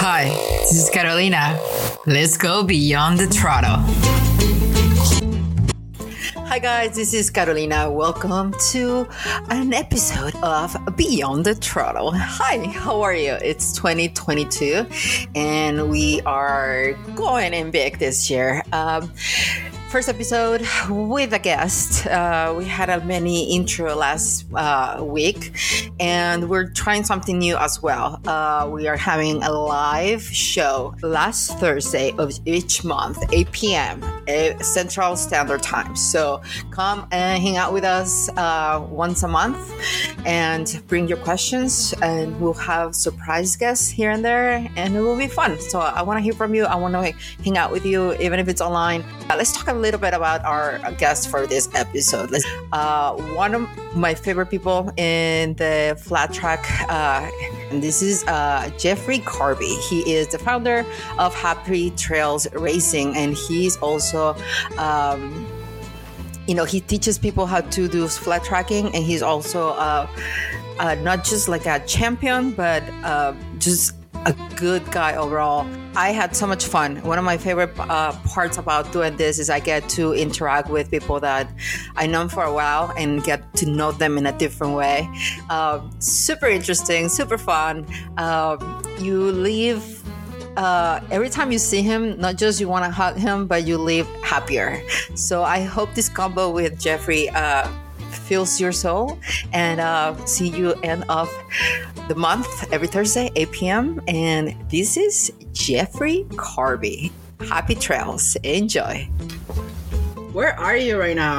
Hi, this is Carolina. Let's go beyond the throttle. Hi guys, this is Carolina. Welcome to an episode of Beyond the Throttle. Hi, how are you? It's 2022 and we are going in big this year. Um, first episode with a guest. Uh, we had a mini intro last uh, week, and we're trying something new as well. Uh, we are having a live show last Thursday of each month, 8 p.m. Uh, Central Standard Time. So come and hang out with us uh, once a month and bring your questions, and we'll have surprise guests here and there, and it will be fun. So I want to hear from you. I want to hang out with you, even if it's online. Uh, let's talk a little bit about our guest for this episode. Uh, one of my favorite people in the flat track, uh, and this is uh, Jeffrey Carver. He is the founder of Happy Trails Racing, and he's also. Um, you know, he teaches people how to do flat tracking, and he's also uh, uh, not just like a champion, but uh, just a good guy overall. I had so much fun. One of my favorite uh, parts about doing this is I get to interact with people that I know for a while and get to know them in a different way. Uh, super interesting, super fun. Uh, you leave. Uh, every time you see him, not just you want to hug him, but you leave happier. So I hope this combo with Jeffrey uh, fills your soul. And uh, see you end of the month every Thursday, 8 p.m. And this is Jeffrey Carver. Happy trails. Enjoy. Where are you right now?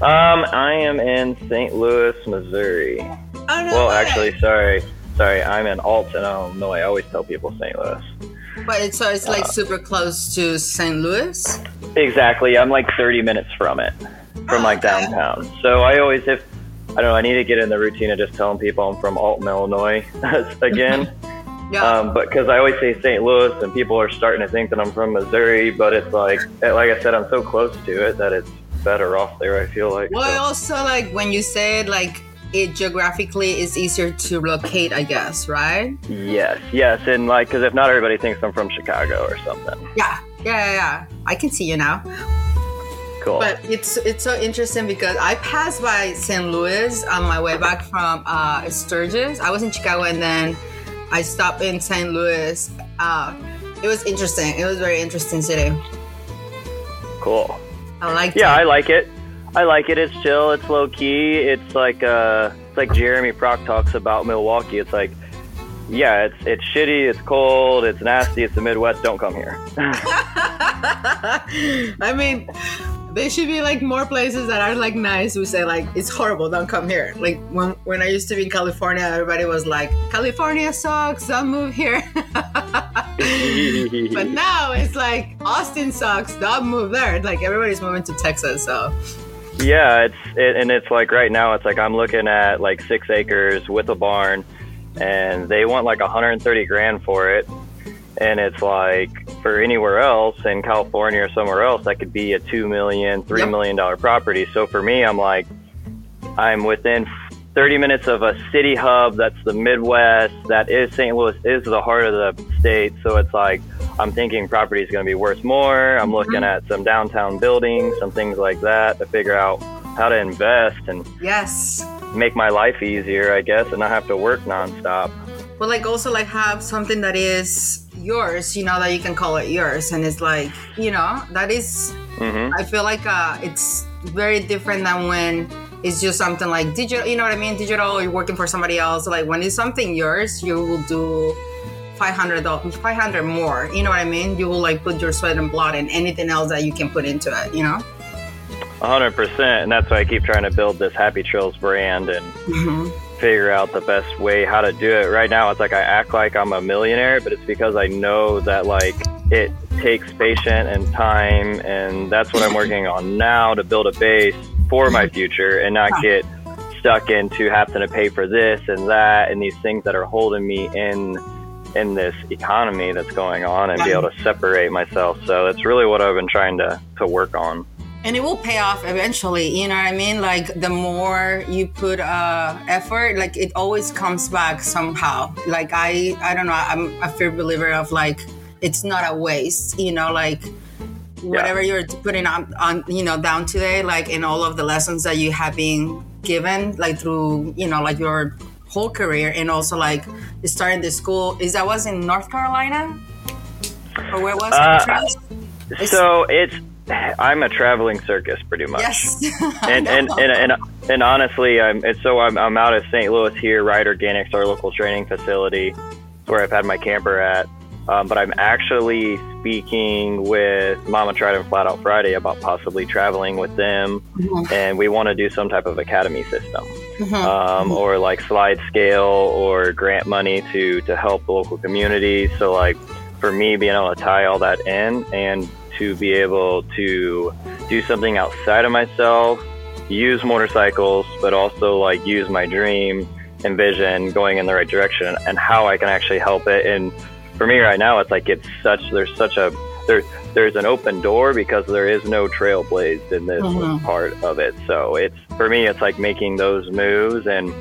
Um, I am in St. Louis, Missouri. Oh, no Well, way. actually, sorry, sorry, I'm in Alton, Illinois. I always tell people St. Louis. But it's so it's like super close to St. Louis. Exactly, I'm like 30 minutes from it, from like downtown. So I always, if I don't know, I need to get in the routine of just telling people I'm from Alton, Illinois again. Yeah. Um, but because I always say St. Louis, and people are starting to think that I'm from Missouri, but it's like, like I said, I'm so close to it that it's better off there. I feel like. well, So- also like when you say it, like it geographically is easier to locate, I guess, right? Yes, yes, and like, because if not, everybody thinks I'm from Chicago or something. Yeah. Yeah, yeah, yeah. I can see you now. Cool. But it's it's so interesting because I passed by St. Louis on my way back from uh, Sturgis. I was in Chicago and then I stopped in St. Louis. Uh, it was interesting. It was a very interesting city. cool. I liked Yeah, I like it. I like it. It's chill. It's low key. It's like uh, it's like Jeremy Prock talks about Milwaukee. It's like, yeah, it's it's shitty. It's cold. It's nasty. It's the Midwest. Don't come here. I mean, there should be like more places that are like nice. We say like it's horrible. Don't come here. Like when when I used to be in California, everybody was like, California sucks. Don't move here. but now it's like Austin sucks. Don't move there. Like everybody's moving to Texas. So Yeah, it's it, and it's like right now it's like I'm looking at like six acres with a barn, and they want like 130 grand for it, and it's like for anywhere else in California or somewhere else that could be a two million, three Yep. million dollar property. So for me, I'm like I'm within 30 minutes of a city hub that's the Midwest. That is St. Louis is the heart of the state. So it's like I'm thinking property is going to be worth more. I'm mm-hmm. looking at some downtown buildings, some things like that to figure out how to invest and yes. make my life easier, I guess, and not have to work nonstop. But like also like have something that is yours, you know, that you can call it yours, and it's like you know that is. hmm I feel like uh, it's very different than when it's just something like digital. You know what I mean? Digital. You're working for somebody else. Like when it's something yours, you will do. 500 500 more you know what i mean you will like put your sweat and blood and anything else that you can put into it you know 100%. And that's why I keep trying to build this Happy Trails brand and Mhm. Figure out the best way how to do it. Right now, it's like I act like I'm a millionaire, but it's because I know that like it takes patience and time, and that's what I'm working on now to build a base for my future and not get stuck into having to pay for this and that and these things that are holding me in in this economy that's going on and be able to separate myself. So that's really what I've been trying to to work on. And it will pay off eventually you know what i mean? Like the more you put uh effort like it always comes back somehow. Like i i don't know i'm a firm believer of like it's not a waste you know like whatever yeah. you're putting on, on you know down today like in all of the lessons that you have been given like through you know like your whole career and also like starting the school. Is that was in north carolina? Or where was uh, it so it's I'm a traveling circus, pretty much. Yes. and, and, and, and and honestly, I'm it's so I'm I'm out of St. Louis here, Ride Organics, our local training facility, where I've had my camper at. Um, but I'm actually speaking with Mama Tried and Flat Out Friday about possibly traveling with them, mm-hmm. and we want to do some type of academy system, mm-hmm. Um, mm-hmm. or like slide scale or grant money to to help the local community. So like for me, being able to tie all that in and to be able to do something outside of myself, use motorcycles, but also like use my dream and vision going in the right direction and how I can actually help it. And for me right now, it's like it's such there's such a there there's an open door because there is no trailblazed in this mm-hmm. part of it. So it's for me, it's like making those moves and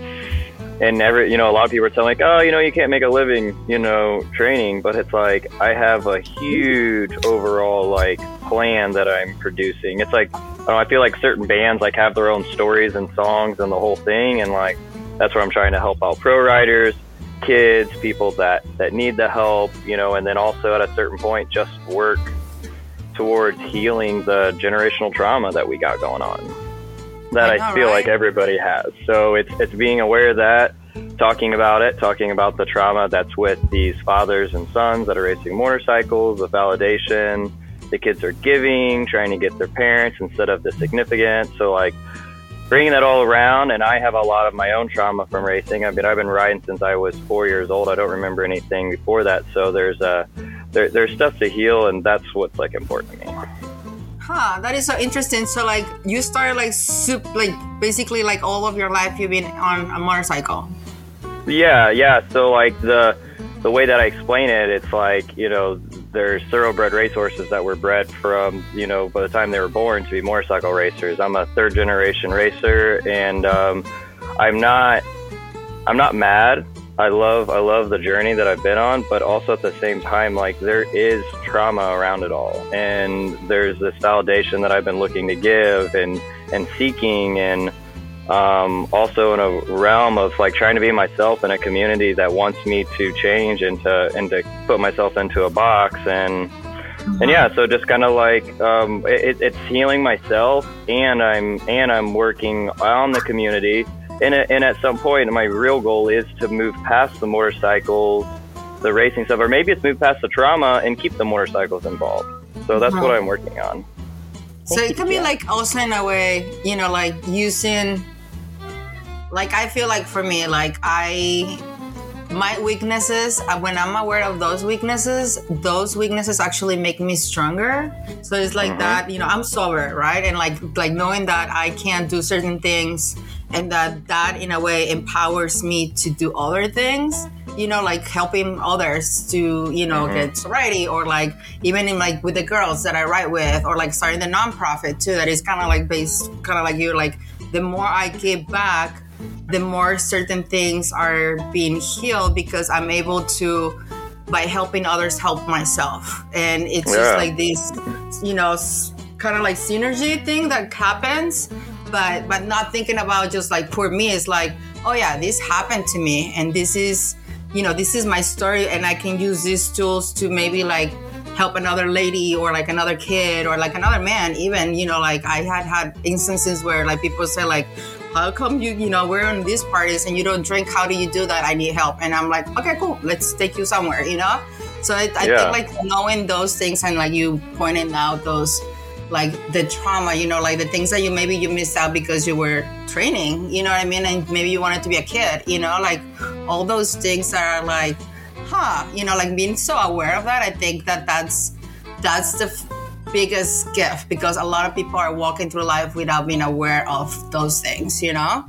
and every you know a lot of people are telling like oh you know you can't make a living you know training. But it's like i have a huge overall like plan that i'm producing. It's like I, know, I feel like certain bands like have their own stories and songs and the whole thing. And like that's where i'm trying to help out pro riders kids people that that need the help you know and then also at a certain point just work towards healing the generational trauma that we got going on that I, know, I feel right? like everybody has. So it's it's being aware of that, talking about it, talking about the trauma that's with these fathers and sons that are racing motorcycles, the validation the kids are giving, trying to get their parents instead of the significant. So like bringing that all around and I have a lot of my own trauma from racing. I mean, I've been riding since I was 4 years old. I don't remember anything before that. So there's a there, there's stuff to heal and that's what's like important to me. Huh, that is so interesting. So like you started like soup like basically like all of your life you've been on a motorcycle. Yeah, yeah. So like the the way that I explain it, it's like, you know, there's thoroughbred racehorses that were bred from, you know, by the time they were born to be motorcycle racers. I'm a third generation racer and um, I'm not I'm not mad I love I love the journey that I've been on, but also at the same time, like there is trauma around it all, and there's this validation that I've been looking to give and and seeking, and um, also in a realm of like trying to be myself in a community that wants me to change and to and to put myself into a box and. And yeah, so just kind of like um, it, it's healing myself, and I'm and I'm working on the community, and, and at some point, my real goal is to move past the motorcycles, the racing stuff, or maybe it's move past the trauma and keep the motorcycles involved. So that's what I'm working on. So it can be like also in a way, you know, like using, like I feel like for me, like I, my weaknesses, uh, when I'm aware of those weaknesses, those weaknesses actually make me stronger. So it's like mm-hmm. that, you know, I'm sober, right? And like, like knowing that I can't do certain things and that that in a way empowers me to do other things you know like helping others to you know mm-hmm. get sobriety or like even in like with the girls that i write with or like starting the nonprofit too that is kind of like based kind of like you like the more i give back the more certain things are being healed because i'm able to by helping others help myself and it's yeah. just like this you know kind of like synergy thing that happens but but not thinking about just like poor me. It's like oh yeah this happened to me and this is you know this is my story and i can use these tools to maybe like help another lady or like another kid or like another man. Even you know like i had had instances where like people say like how come you you know we're in these parties and you don't drink? How do you do that? I need help. And i'm like okay cool. Let's take you somewhere you know? So i, I yeah. think like knowing those things and like you pointing out those like the trauma, you know, like the things that you maybe you missed out because you were training, you know what I mean? And maybe you wanted to be a kid, you know, like all those things are like, huh, you know, like being so aware of that. I think that that's that's the f- biggest gift because a lot of people are walking through life without being aware of those things, you know?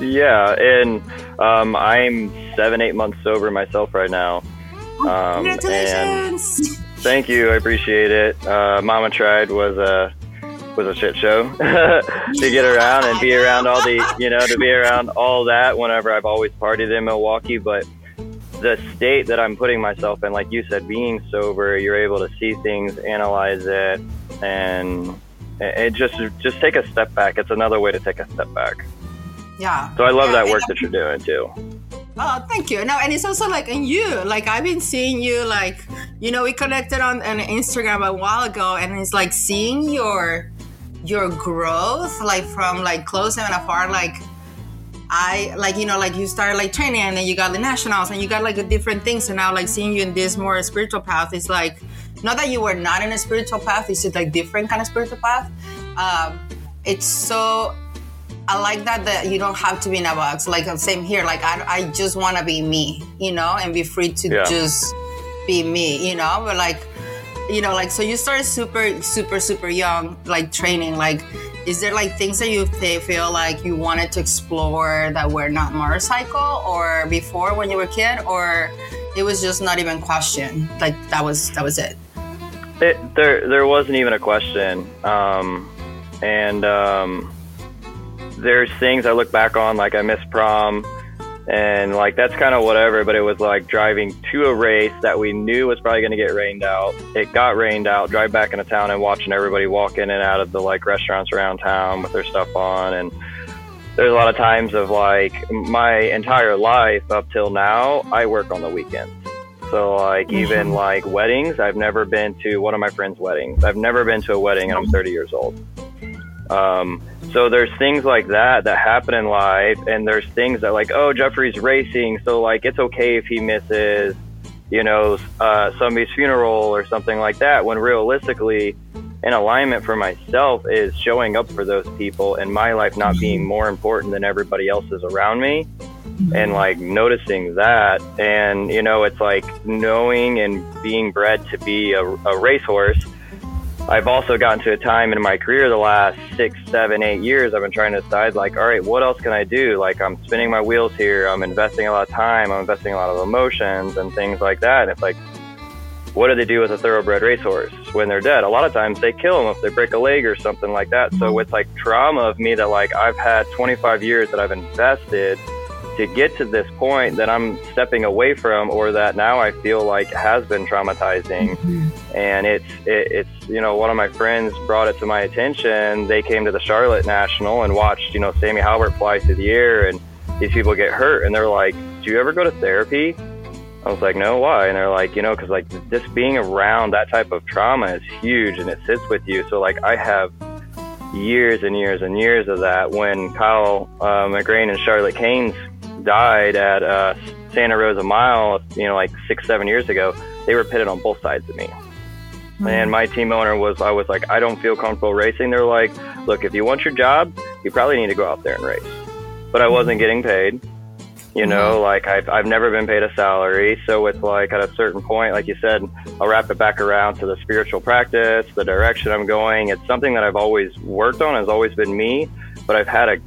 Yeah, and um, I'm seven, eight months sober myself right now. Um, Congratulations! Thank you. I appreciate it. Uh, Mama Tried was a was a shit show to get around and be around all the, you know, to be around all that whenever I've always partied in Milwaukee. But the state that I'm putting myself in, like you said, being sober, you're able to see things, analyze it, and it just just take a step back. It's another way to take a step back. Yeah. So I love yeah, that work that you're doing too. Oh, thank you. No, and it's also like in you. Like I've been seeing you. Like you know, we connected on, on Instagram a while ago, and it's like seeing your your growth, like from like close and afar. Like I like you know, like you started like training, and then you got the nationals, and you got like a different things. And now like seeing you in this more spiritual path is like not that you were not in a spiritual path. It's just like different kind of spiritual path. Um, it's so I like that that you don't have to be in a box. Like same here. Like I, I just want to be me, you know, and be free to Yeah. just be me, you know. But like, you know, like so you started super, super, super young, like training. Like, is there like things that you feel like you wanted to explore that were not motorcycle or before when you were a kid, or it was just not even question? Like that was that was it. It, there, there wasn't even a question. Um, and um, there's things I look back on, like I missed prom, and like that's kind of whatever. But it was like driving to a race that we knew was probably going to get rained out. It got rained out. Drive back into town and watching everybody walk in and out of the like restaurants around town with their stuff on, and there's a lot of times of like my entire life up till now, I work on the weekends. So like even like weddings, I've never been to one of my friends' weddings. I've never been to a wedding, and I'm 30 years old. Um, so there's things like that that happen in life, and there's things that like, oh, Jeffrey's racing, so like it's okay if he misses, you know, uh, somebody's funeral or something like that. When realistically, in alignment for myself is showing up for those people, and my life not being more important than everybody else's around me and like noticing that and you know it's like knowing and being bred to be a, a racehorse i've also gotten to a time in my career the last six seven eight years i've been trying to decide like all right what else can i do like i'm spinning my wheels here i'm investing a lot of time i'm investing a lot of emotions and things like that and it's like what do they do with a thoroughbred racehorse when they're dead? A lot of times they kill them if they break a leg or something like that. So it's like trauma of me that like I've had 25 years that I've invested to get to this point that I'm stepping away from, or that now I feel like has been traumatizing. And it's it, it's you know one of my friends brought it to my attention. They came to the Charlotte National and watched you know Sammy Halbert fly through the air, and these people get hurt, and they're like, "Do you ever go to therapy?" I was like, no, why? And they're like, you know, because like just being around that type of trauma is huge and it sits with you. So like I have years and years and years of that. When Kyle uh, McGrain and Charlotte Kainz died at uh, Santa Rosa Mile, you know, like six, seven years ago, they were pitted on both sides of me. And my team owner was, I was like, I don't feel comfortable racing. They're like, look, if you want your job, you probably need to go out there and race. But I wasn't getting paid. You know, like I've, I've never been paid a salary. So it's like at a certain point, like you said, I'll wrap it back around to the spiritual practice, the direction I'm going. It's something that I've always worked on, has always been me, but I've had to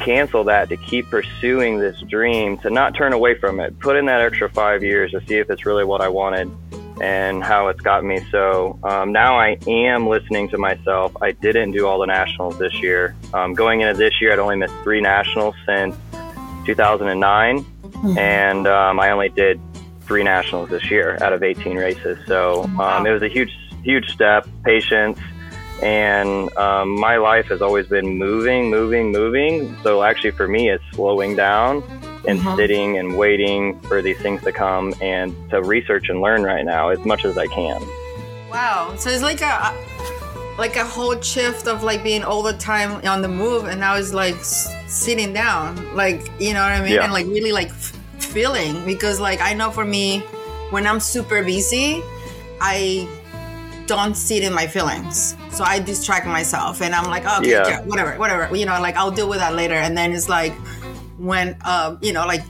cancel that to keep pursuing this dream, to not turn away from it, put in that extra five years to see if it's really what I wanted and how it's got me. So um, now I am listening to myself. I didn't do all the nationals this year. Um, going into this year, I'd only missed three nationals since 2009, and um, I only did three nationals this year out of 18 races. So um, it was a huge, huge step, patience, and um, my life has always been moving, moving, moving. So actually, for me, it's slowing down and Mhm. sitting and waiting for these things to come and to research and learn right now as much as I can. Wow. So it's like a like a whole shift of like being all the time on the move, and now it's like sitting down, like you know what I mean, Yeah. and like really like f- feeling because like I know for me, when I'm super busy, I don't sit in my feelings. So I distract myself and I'm like, oh, okay, Yeah. yeah, whatever, whatever. You know, like I'll deal with that later. And then it's like when, um, you know, like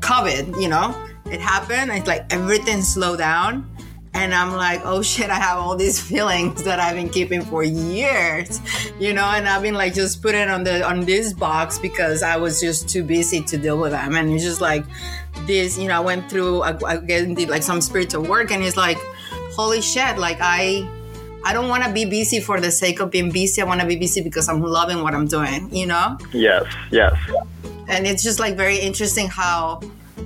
COVID, you know, it happened. It's like everything slowed down. And I'm like, oh shit, I have all these feelings that I've been keeping for years, you know, and I've been like just put it on the on this box because I was just too busy to deal with them. And it's just like this, you know, I went through I- again did like some spiritual work and it's like, holy shit, like I I don't want to be busy for the sake of being busy. I want to be busy because I'm loving what I'm doing, you know? Yes, yes. And it's just like very interesting how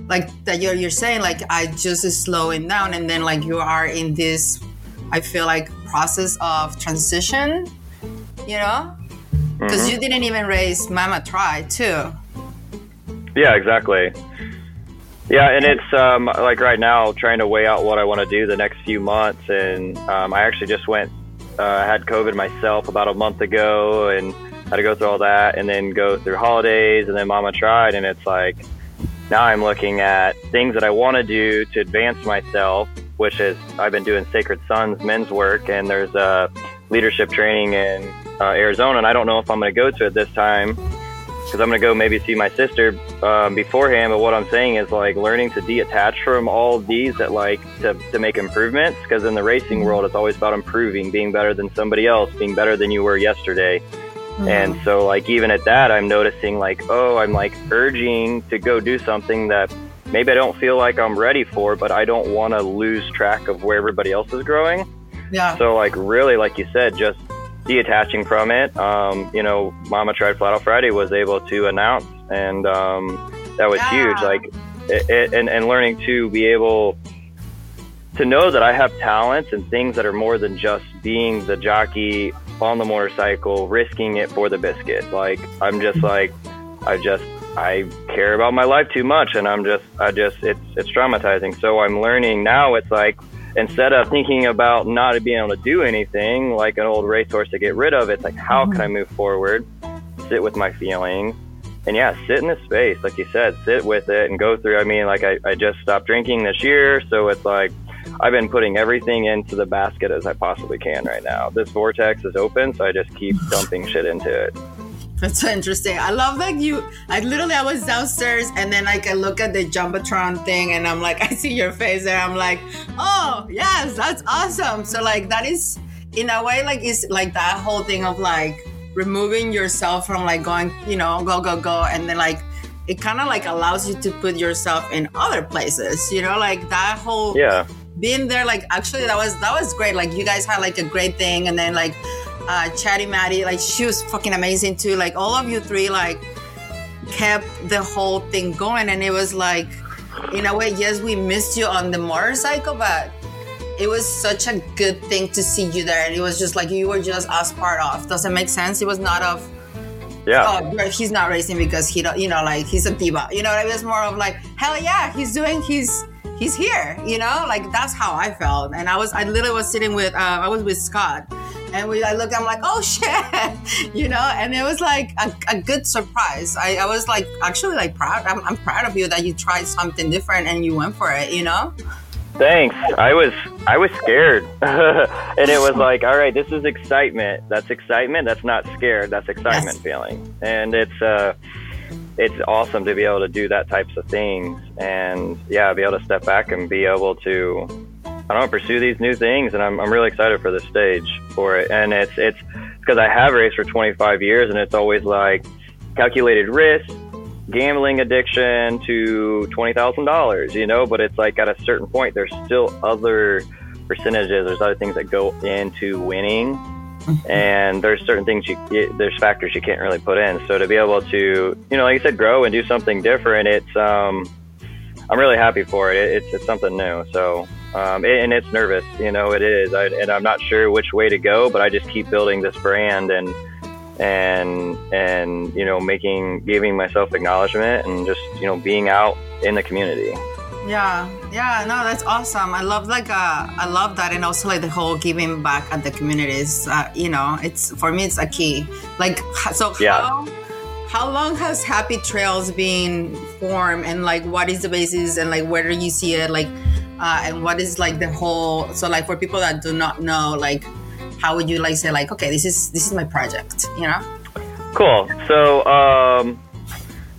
like that you're you're saying like I just is slowing down and then like you are in this I feel like process of transition, you know? Because Mhm. you didn't even raise Mama Tried too. Yeah, exactly. Yeah, and it's um, like right now trying to weigh out what I want to do the next few months, and um, I actually just went. Uh, had COVID myself about a month ago, and had to go through all that, and then go through holidays, and then Mama tried, and it's like now I'm looking at things that I want to do to advance myself, which is I've been doing Sacred Sons men's work, and there's a leadership training in uh, Arizona, and I don't know if I'm going to go to it this time because I'm gonna go maybe see my sister um, beforehand. But what I'm saying is like learning to detach from all these that like to, to make improvements. Because in the racing world, it's always about improving, being better than somebody else, being better than you were yesterday. And so like even at that, I'm noticing like oh, I'm like urging to go do something that maybe I don't feel like I'm ready for, but I don't want to lose track of where everybody else is growing. yeah. So like really, like you said, just detaching from it. Um, you know, Mama Tried Flat Out Friday was able to announce, and um, that was Yeah. huge. Like, it, it, and and learning to be able to know that I have talents and things that are more than just being the jockey on the motorcycle, risking it for the biscuit. Like I'm just like I just I care about my life too much, and I'm just I just it's it's traumatizing. So I'm learning now. It's like instead of thinking about not being able to do anything like an old racehorse to get rid of, it's like how can I mm-hmm. move forward, sit with my feelings, and yeah, sit in the space, like you said, sit with it and go through. I mean, like I, I just stopped drinking this year, so it's like I've been putting everything into the basket as I possibly can right now. This vortex is open, so I just keep dumping shit into it. That's so interesting. I love that you. I literally I was downstairs and then like I look at the jumbotron thing and I'm like I see your face there. I'm like, oh yes, that's awesome. So like that is in a way like it's like that whole thing of like removing yourself from like going you know go go go and then like it kind of like allows you to put yourself in other places. You know like that whole Yeah, being there like actually that was that was great like you guys had like a great thing and then like uh chatty maddie like she was fucking amazing too. Like all of you three like kept the whole thing going. And it was like in a way yes we missed you on the motorcycle but it was such a good thing to see you there. And it was just like you were just us part of does it make sense? It was not of yeah, oh he's not racing because he don't you know like he's a diva. You know what I mean? it was more of like hell yeah he's doing he's he's here you know? Like that's how i felt. And i was i literally was sitting with uh, i was with scott and we i look i'm like oh shit you know and it was like a, a good surprise I, I was like actually like proud I'm, I'm proud of you that you tried something different and you went for it you know Thanks. I was I was scared, and it was like, all right, this is excitement. That's excitement. That's not scared. That's excitement Yes. feeling, and it's uh, it's awesome to be able to do that types of things, and yeah, be able to step back and be able to, I don't know, pursue these new things, and I'm I'm really excited for the stage for it, and it's it's because I have raced for 25 years, and it's always like calculated risk, gambling addiction to twenty thousand dollars, you know. But it's like at a certain point, there's still other percentages. There's other things that go into winning, and there's certain things you there's factors you can't really put in. So to be able to, you know, like you said, grow and do something different, it's um, I'm really happy for it. It's it's something new. So. Um, and it's nervous, you know, it is. I, and I'm not sure which way to go, but I just keep building this brand and and and you know making giving myself acknowledgement and just you know being out in the community yeah yeah no that's awesome i love like uh i love that and also like the whole giving back at the communities uh, you know it's for me it's a key like so Yeah. how how long has happy trails been formed and like what is the basis and like where do you see it like uh and what is like the whole so like for people that do not know like how would you like say like okay this is this is my project you know? Cool. So um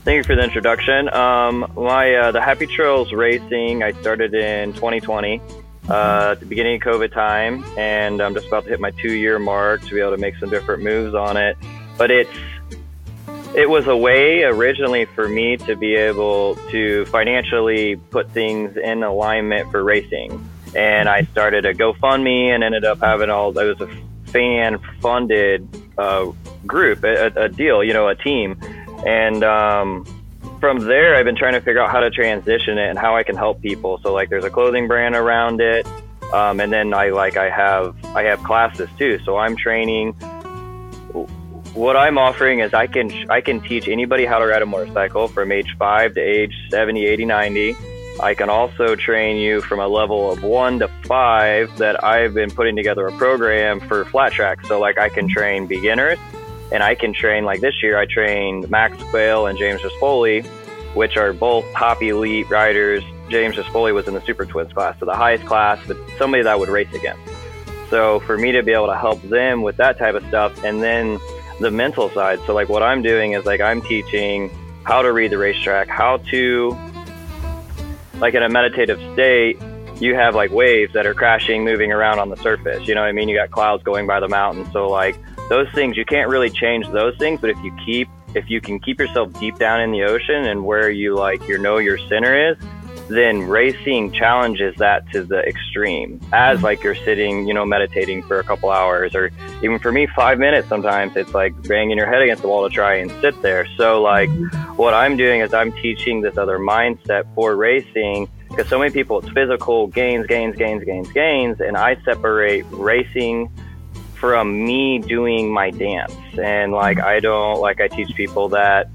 thank you for the introduction. Um my uh, the happy trails racing i started in 2020 uh, at the beginning of covid time and i'm just about to hit my two year mark to be able to make some different moves on it. But it's it was a way originally for me to be able to financially put things in alignment for racing and I started a GoFundMe and ended up having all. It was a fan funded uh, group, a, a, deal, you know, a team, and um, from there, I've been trying to figure out how to transition it and how I can help people. So like, there's a clothing brand around it, um, and then I like I have I have classes too. So I'm training. What I'm offering is I can I can teach anybody how to ride a motorcycle from age five to age 70, 80, 90 I can also train you from a level of one to five that I've been putting together a program for flat track. So, like, I can train beginners and I can train, like this year, I trained Max Whale and James Rispoli, which are both top elite riders. James Rispoli was in the Super Twins class, so the highest class, but somebody that I would race against. So, for me to be able to help them with that type of stuff, and then the mental side. So, like, what I'm doing is like I'm teaching how to read the racetrack, how to like in a meditative state, you have like waves that are crashing, moving around on the surface. You know what I mean? You got clouds going by the mountain. So like those things, you can't really change those things. But if you keep, if you can keep yourself deep down in the ocean and where you like, you know, your center is, then racing challenges that to the extreme as like you're sitting, you know, meditating for a couple hours or even for me, five minutes sometimes it's like banging your head against the wall to try and sit there. So like what I'm doing is I'm teaching this other mindset for racing because so many people it's physical gains, gains, gains, gains, gains. And I separate racing from me doing my dance. And like, I don't, like, I teach people that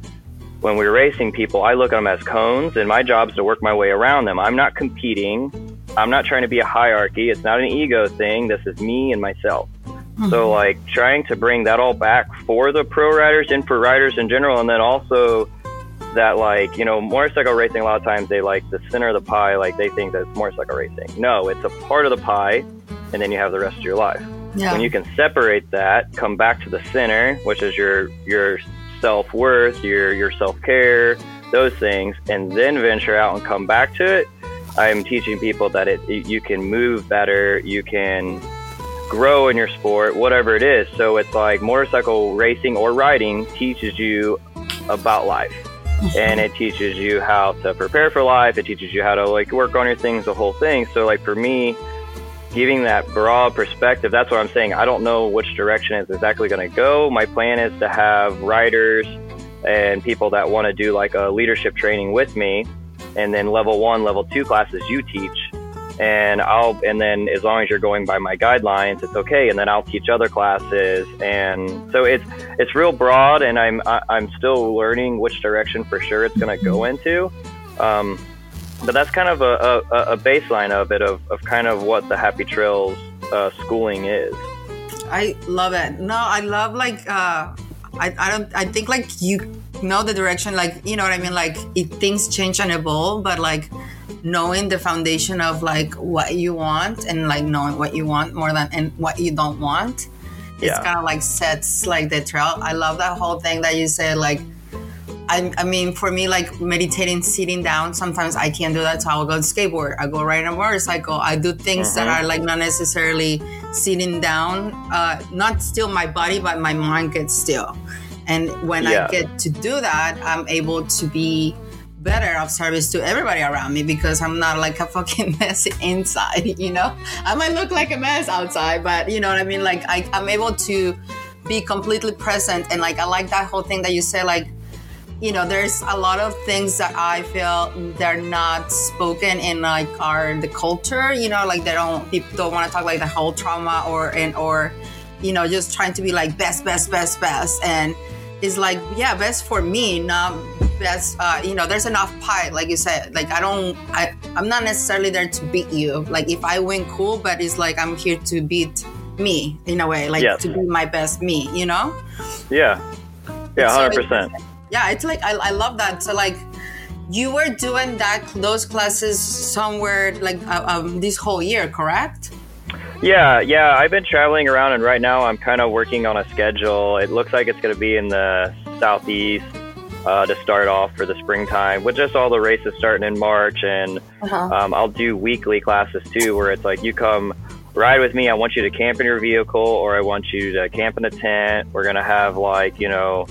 when we're racing people, I look at them as cones, and my job is to work my way around them. I'm not competing. I'm not trying to be a hierarchy. It's not an ego thing. This is me and myself. Mm-hmm. So, like, trying to bring that all back for the pro riders and for riders in general, and then also that, like, you know, motorcycle racing, a lot of times they like the center of the pie, like, they think that it's motorcycle racing. No, it's a part of the pie, and then you have the rest of your life. Yeah. When you can separate that, come back to the center, which is your your self worth, your your self care, those things, and then venture out and come back to it. I'm teaching people that it you can move better, you can grow in your sport, whatever it is. So it's like motorcycle racing or riding teaches you about life. And it teaches you how to prepare for life. It teaches you how to like work on your things, the whole thing. So like for me, giving that broad perspective, that's what I'm saying. I don't know which direction it's exactly going to go. My plan is to have writers and people that want to do like a leadership training with me, and then level one, level two classes you teach. And I'll, and then as long as you're going by my guidelines, it's okay. And then I'll teach other classes. And so it's, it's real broad and I'm, I'm still learning which direction for sure it's going to go into. Um, but that's kind of a, a, a, baseline of it of, of kind of what the happy trails uh, schooling is. I love it. No i love like uh, I, I don't i think like you know the direction like you know what i mean? Like it, things change and evolve but like knowing the foundation of like what you want and like knowing what you want more than and what you don't want it's yeah. kind of like sets like the trail. I love that whole thing that you said like I, I, mean, for me, like meditating, sitting down, sometimes I can't do that. So I'll go skateboard, I go ride a motorcycle. I do things mm-hmm. that are like not necessarily sitting down, uh, not still my body, but my mind gets still. And when yeah. I get to do that, I'm able to be better of service to everybody around me because I'm not like a fucking mess inside, you know? I might look like a mess outside, but you know what I mean? Like I, I'm able to be completely present and like I like that whole thing that you say like you know there's a lot of things that i feel they're not spoken in like our the culture you know like they don't people don't want to talk like the whole trauma or and or you know just trying to be like best best best best. And it's like yeah best for me not best uh, you know there's enough pie like you said. Like i don't i i'm not necessarily there to beat you. Like if i win cool but it's like i'm here to beat me in a way like yes. to be my best me you know? Yeah. Yeah 100% yeah it's like I, I love that. So like you were doing that those classes somewhere like uh, um, this whole year correct? Yeah yeah i've been traveling around and right now i'm kind of working on a schedule. It looks like it's going to be in the southeast uh, to start off for the springtime with just all the races starting in march and uh-huh. um, i'll do weekly classes too where it's like you come ride with me i want you to camp in your vehicle or i want you to camp in a tent. We're going to have like you know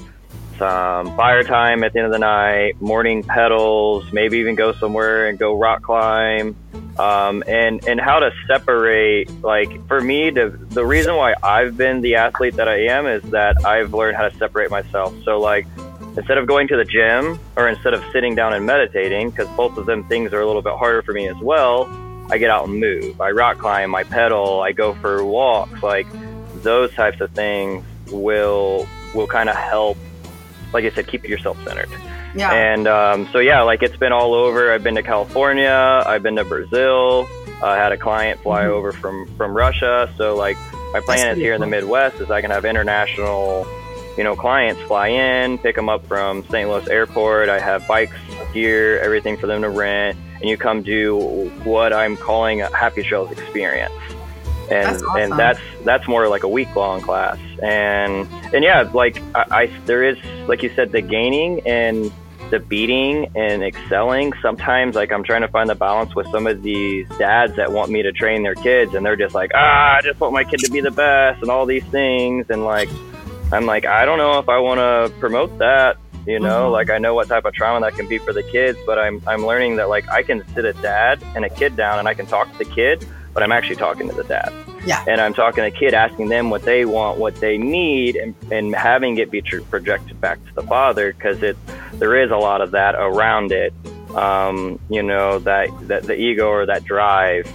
some fire time at the end of the night, morning pedals, maybe even go somewhere and go rock climb. um, and and how to separate. Like for me, the the reason why I've been the athlete that I am is that I've learned how to separate myself. So like instead of going to the gym or instead of sitting down and meditating, because both of them things are a little bit harder for me as well. I get out and move. I rock climb, I pedal, I go for walks. Like those types of things will will kind of help. Like I said, keep yourself centered. Yeah. And um, so yeah, like it's been all over. I've been to California. I've been to Brazil. I had a client fly Mhm. over from from Russia. So like my plan That's is here in the. Midwest is I can have international, you know, clients fly in, pick them up from St. Louis Airport. I have bikes, gear, everything for them to rent, and you come do what I'm calling a Happy Trails experience. And That's awesome. and that's that's more like a week long class. And and yeah, like I, I there is like you said the gaining and the beating and excelling sometimes like i'm trying to find the balance with some of these dads that want me to train their kids and they're just like ah i just want my kid to be the best and all these things and like i'm like i don't know if i want to promote that you know Mhm. like i know what type of trauma that can be for the kids but i'm i'm learning that like i can sit a dad and a kid down and i can talk to the kid but i'm actually talking to the dad Yeah. and i'm talking to the kid asking them what they want what they need and, and having it be projected back to the father because it there is a lot of that around it um, you know that, that the ego or that drive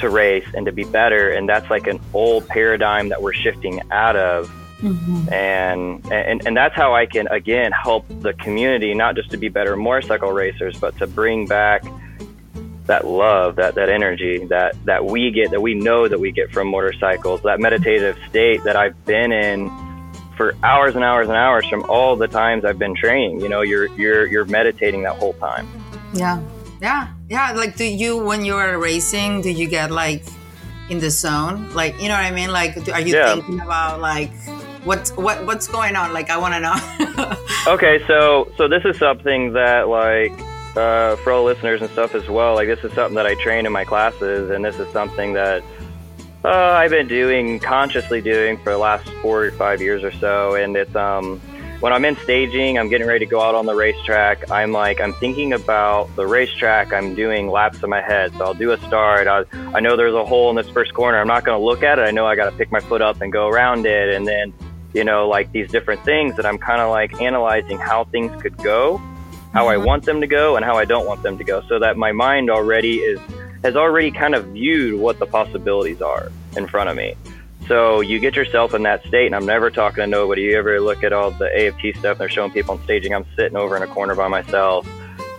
to race and to be better and that's like an old paradigm that we're shifting out of Mhm. and and and that's how I can again help the community not just to be better motorcycle racers, but to bring back that love, that that energy that that we get, that we know that we get from motorcycles, that meditative state that I've been in for hours and hours and hours from all the times I've been training. You know, you're you're you're meditating that whole time. Yeah. Yeah. Yeah. Like, do you, when you are racing, do you get like in the zone? Like, you know what I mean? Like, are you Yeah. thinking about like, what's what what's going on? Like, I want to know. Okay, so so this is something that like uh, for all listeners and stuff as well. Like this is something that I train in my classes, and this is something that uh, I've been doing consciously doing for the last four or five years or so. And it's um when I'm in staging, I'm getting ready to go out on the racetrack. I'm like I'm thinking about the racetrack. I'm doing laps in my head. So I'll do a start. I I know there's a hole in this first corner. I'm not going to look at it. I know I got to pick my foot up and go around it, and then you know, like these different things that I'm kind of like analyzing how things could go, how I Mhm. want them to go, and how I don't want them to go, so that my mind already is has already kind of viewed what the possibilities are in front of me. So you get yourself in that state, and I'm never talking to nobody. You ever look at all the AFT stuff? They're showing people on staging. I'm sitting over in a corner by myself,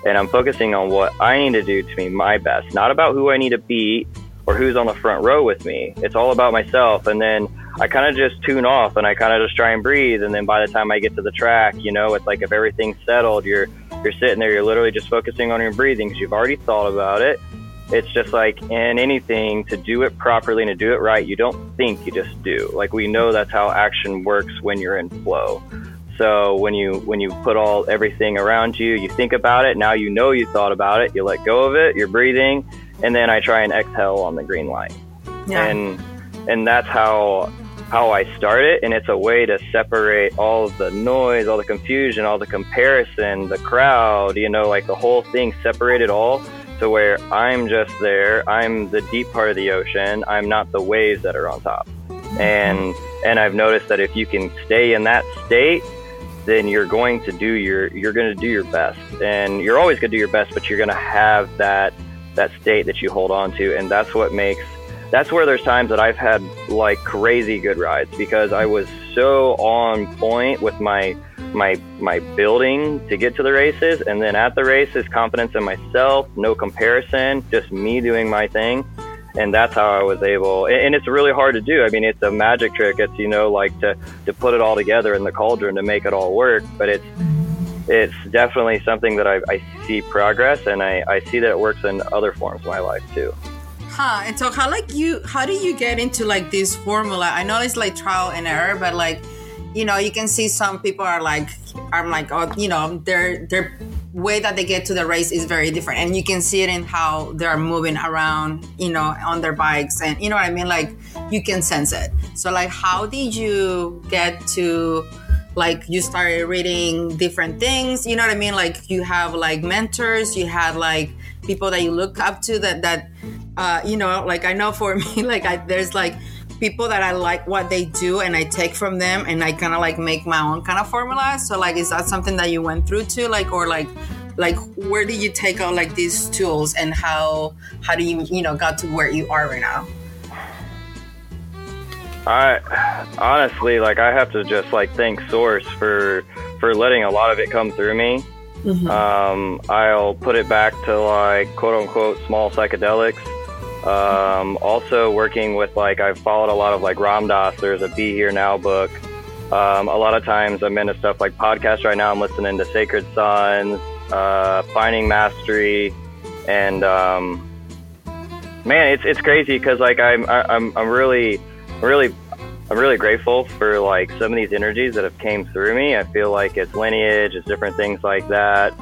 and I'm focusing on what I need to do to be my best, not about who I need to beat or who's on the front row with me. It's all about myself, and then I kind of just tune off and I kind of just try and breathe. And then by the time I get to the track, you know, it's like if everything's settled, you're you're sitting there, you're literally just focusing on your breathing because you've already thought about it. It's just like in anything to do it properly and to do it right, you don't think, you just do. Like we know that's how action works when you're in flow. So when you when you put all everything around you, you think about it. Now you know you thought about it. You let go of it. You're breathing, and then I try and exhale on the green light yeah. and and that's how how I start it and it's a way to separate all the noise all the confusion all the comparison the crowd you know like the whole thing separate it all to where I'm just there I'm the deep part of the ocean I'm not the waves that are on top. And and I've noticed that if you can stay in that state then you're going to do your you're going to do your best. And you're always going to do your best but you're going to have that that state that you hold on to and that's what makes that's where there's times that I've had like crazy good rides because I was so on point with my my my building to get to the races and then at the races confidence in myself no comparison just me doing my thing. And that's how I was able and it's really hard to do. I mean it's a magic trick. It's you know like to to put it all together in the cauldron to make it all work but it's it's definitely something that I, I see progress and I, I see that it works in other forms of my life too Huh. And so how like you how do you get into like this formula? I know it's like trial and error, but like, you know, you can see some people are like I'm like, oh, you know, their their way that they get to the race is very different. And you can see it in how they're moving around, you know, on their bikes and you know what I mean? Like you can sense it. So like how did you get to like you started reading different things you know what i mean like you have like mentors you had like people that you look up to that that uh, you know, like I know for me, like I, there's like people that I like what they do and I take from them and I kind of like make my own kind of formula. So like, is that something that you went through too? Like, or like, like where do you take out like these tools and how how do you you know got to where you are right now? I honestly like I have to just like thank Source for for letting a lot of it come through me. Mm-hmm. Um, I'll put it back to like quote unquote small psychedelics. Um, also working with like I've followed a lot of like Ram Dass. There's a Be Here Now book. Um, a lot of times I'm into stuff like podcasts right now. I'm listening to Sacred Sons, uh, Finding Mastery, and um, man, it's it's crazy because like I'm I'm I'm really really I'm really grateful for like some of these energies that have came through me. I feel like it's lineage, it's different things like that.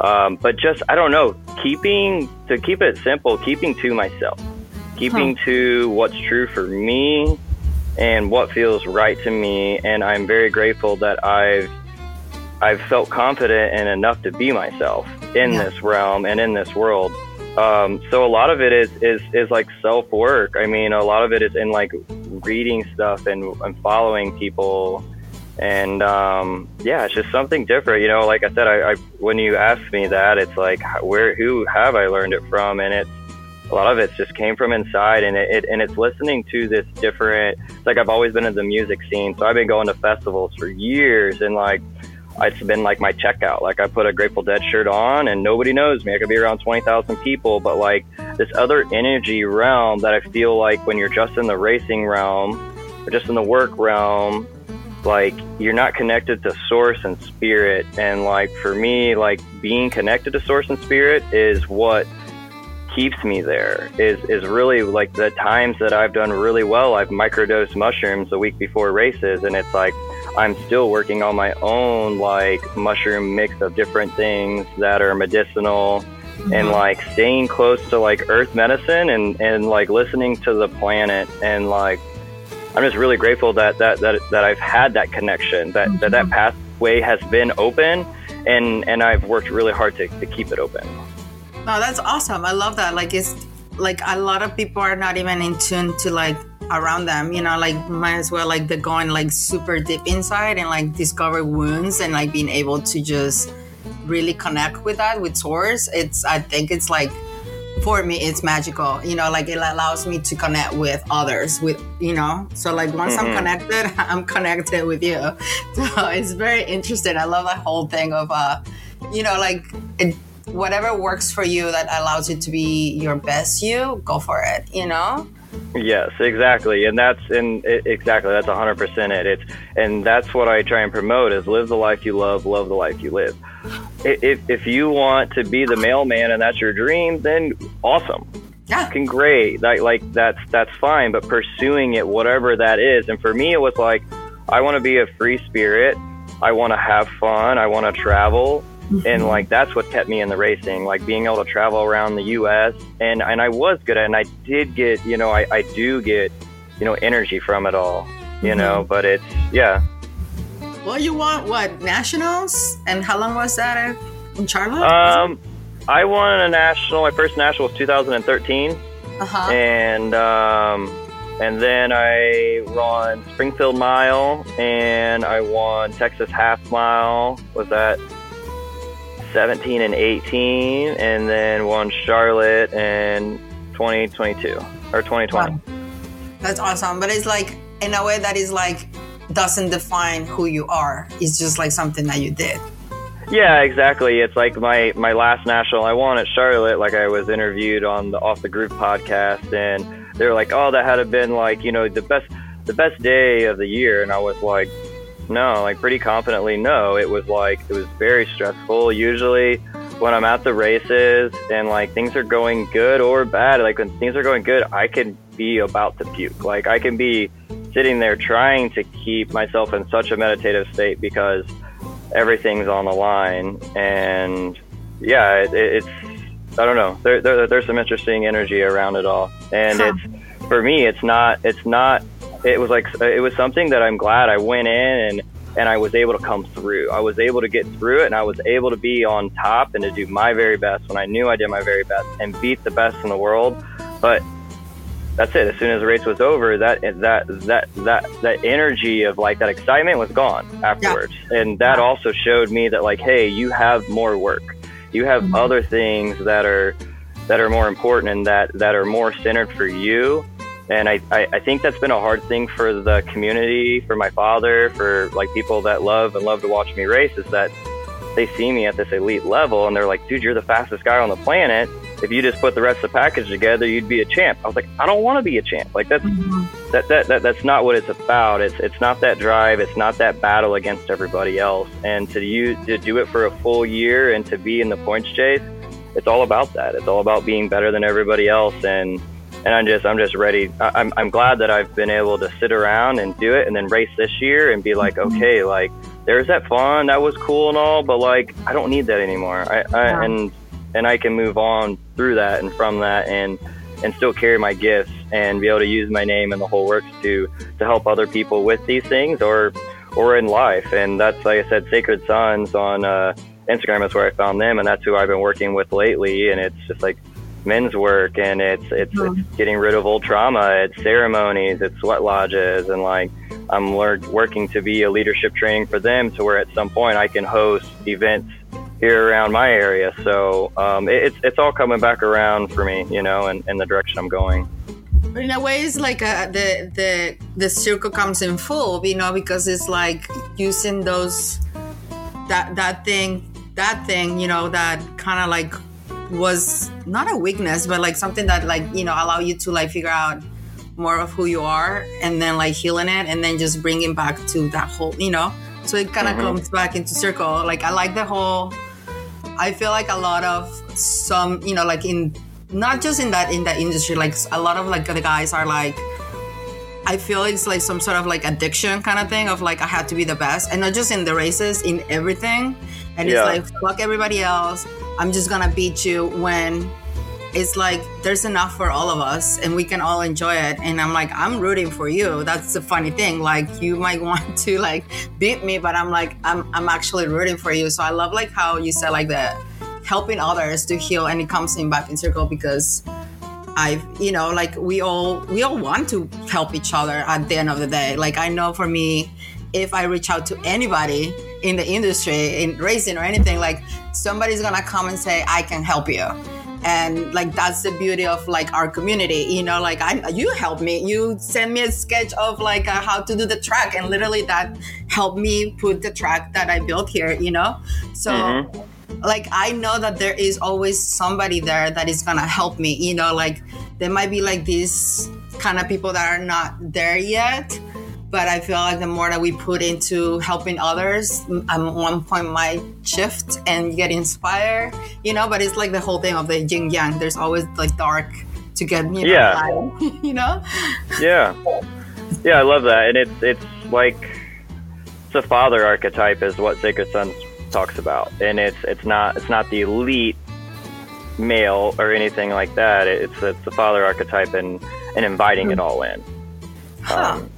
Um, but just I don't know, keeping to keep it simple, keeping to myself, keeping huh. to what's true for me and what feels right to me. And I'm very grateful that I've I've felt confident and enough to be myself in yeah. this realm and in this world. Um, so a lot of it is, is, is like self work. I mean, a lot of it is in like reading stuff and, and following people. And um, yeah, it's just something different. You know, like I said, I, I when you ask me that, it's like where who have I learned it from? And it's a lot of it just came from inside, and it, it and it's listening to this different. It's like I've always been in the music scene, so I've been going to festivals for years, and like it's been like my checkout. Like I put a Grateful Dead shirt on and nobody knows me. I could be around 20,000 people, but like this other energy realm that I feel like when you're just in the racing realm or just in the work realm, like you're not connected to source and spirit. And like for me, like being connected to source and spirit is what keeps me there is is really like the times that I've done really well. I've microdosed mushrooms a week before races, and it's like I'm still working on my own like mushroom mix of different things that are medicinal mm-hmm. and like staying close to like earth medicine and, and like listening to the planet and like I'm just really grateful that that that, that I've had that connection that, mm-hmm. that that pathway has been open and and I've worked really hard to, to keep it open. No, that's awesome. I love that. Like it's like a lot of people are not even in tune to like around them you know like might as well like they're going like super deep inside and like discover wounds and like being able to just really connect with that with source it's i think it's like for me it's magical. You know like it allows me to connect with others with you know? So like once mm-hmm. i'm connected i'm connected with you. So it's very interesting. I love that whole thing of uh you know like it, whatever works for you that allows you to be your best you go for it you know Yes, exactly, and that's and it, exactly that's 100% it. It's and that's what I try and promote is live the life you love, love the life you live. If if you want to be the mailman and that's your dream, then awesome. Yeah. Great. Like like that's that's fine, but pursuing it whatever that is. And for me it was like I want to be a free spirit. I want to have fun. I want to travel. Mm-hmm. And like that's what kept me in the racing, like being able to travel around the U.S. and and I was good at, it, and I did get, you know, I I do get, you know, energy from it all, you mm-hmm. know. But it's yeah. Well, you want what nationals? And how long was that in Charlotte? Um, I won a national. My first national was 2013, uh-huh. and um, and then I won Springfield Mile, and I won Texas Half Mile. Was that 17 and 18, and then won Charlotte in 2022 or 2020. Wow. That's awesome. But it's like, in a way, that is like, doesn't define who you are. It's just like something that you did. Yeah, exactly. It's like my my last national I won at Charlotte. Like I was interviewed on the Off the Groove podcast, and they were like, "Oh, that had been like you know the best the best day of the year," and I was like, no, like pretty confidently, no. It was like it was very stressful. Usually, when I'm at the races and like things are going good or bad, like when things are going good, I can be about to puke. Like I can be sitting there trying to keep myself in such a meditative state because everything's on the line. And yeah, it, it's I don't know. There, there, there's some interesting energy around it all, and huh. it's for me. It's not. It's not it was like it was something that I'm glad I went in and and I was able to come through. I was able to get through it and I was able to be on top and to do my very best when I knew I did my very best and beat the best in the world. but that's it. As soon as the race was over, that that that that that energy of like that excitement was gone afterwards, yeah. and that also showed me that like, hey, you have more work, you have mm-hmm. other things that are that are more important and that that are more centered for you. And I, I, I think that's been a hard thing for the community, for my father, for like people that love and love to watch me race, is that they see me at this elite level and they're like, dude, you're the fastest guy on the planet if you just put the rest of the package together, you'd be a champ. I was like, I don't want to be a champ. Like that's mm-hmm. that, that that that's not what it's about. It's it's not that drive. It's not that battle against everybody else. And to you to do it for a full year and to be in the points chase, it's all about that. It's all about being better than everybody else. And and I'm just I'm just ready. I'm I'm glad that I've been able to sit around and do it and then race this year and be like, mm-hmm. okay, like there's that fun, that was cool and all, but like I don't need that anymore. I, I and and I can move on through that and from that and and still carry my gifts and be able to use my name and the whole works to to help other people with these things or or in life. And that's like I said, Sacred Sons on uh, Instagram is where I found them, and that's who I've been working with lately. And it's just like men's work, and it's it's, mm-hmm. it's getting rid of old trauma. It's ceremonies, it's sweat lodges, and like I'm learned, working to be a leadership training for them to where at some point I can host events here around my area. So um, it, it's it's all coming back around for me, you know, and in, in the direction I'm going. But in a way, it's like a, uh, the the the circle comes in full, you know, because it's like using those that that thing that thing, you know, that kind of like was not a weakness, but like something that like you know allow you to like figure out more of who you are, and then like healing it, and then just bringing back to that whole, you know. So it kind of mm-hmm. comes back into circle. Like I like the whole I feel like a lot of some, you know, like in not just in that in that industry, like a lot of like the guys are like I feel it's like some sort of like addiction kind of thing of like I have to be the best and not just in the races, in everything. And yeah. it's like fuck everybody else. I'm just gonna beat you when it's like there's enough for all of us and we can all enjoy it. And i'm like i'm rooting for you. That's the funny thing. Like you might want to like beat me but i'm like i'm, I'm actually rooting for you. So i love like how you said like the helping others to heal and it comes in back in circle because I've, you know, like we all we all want to help each other at the end of the day. Like I know for me, if I reach out to anybody in the industry, in racing or anything, like somebody's gonna come and say, I can help you. And like that's the beauty of like our community you know like i you help me. You send me a sketch of like uh, how to do the track and literally that helped me put the track that i built here you know? So mm-hmm. like i know that there is always somebody there that is gonna help me you know like there might be like these kind of people that are not there yet but I feel like the more that we put into helping others, at one point might shift and get inspired, you know. But it's like the whole thing of the yin yang. There's always like dark to get you know, yeah, light, you know. Yeah, yeah, I love that, and it's it's like it's the father archetype is what Sacred Sons talks about, and it's it's not it's not the elite male or anything like that. It's it's the father archetype and and inviting mm-hmm. it all in. Huh. Um,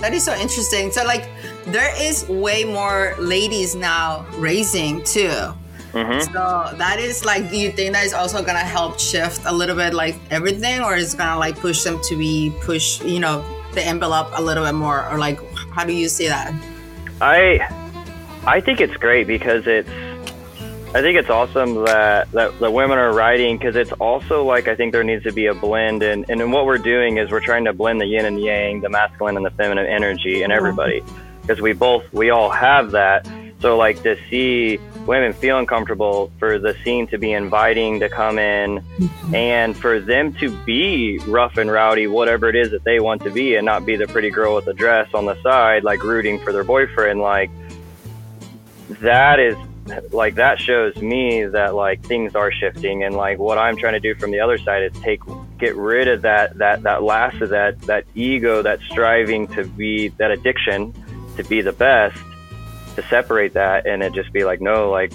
that is so interesting. So like there is way more ladies now raising too. Mm-hmm. So that is like, do you think that is also gonna help shift a little bit like everything, or is gonna like push them to be push, you know, the envelope a little bit more, or like how do you see that? I I think it's great because it's I think it's awesome that, that the women are riding because it's also like I think there needs to be a blend and and what we're doing is we're trying to blend the yin and yang, the masculine and the feminine energy in everybody because we both we all have that. So like to see women feeling comfortable for the scene to be inviting to come in mm-hmm. and for them to be rough and rowdy, whatever it is that they want to be and not be the pretty girl with the dress on the side, like rooting for their boyfriend, like that is like that shows me that like things are shifting and like what I'm trying to do from the other side is take get rid of that that that last of that that ego that striving to be that addiction to be the best to separate that and it just be like no like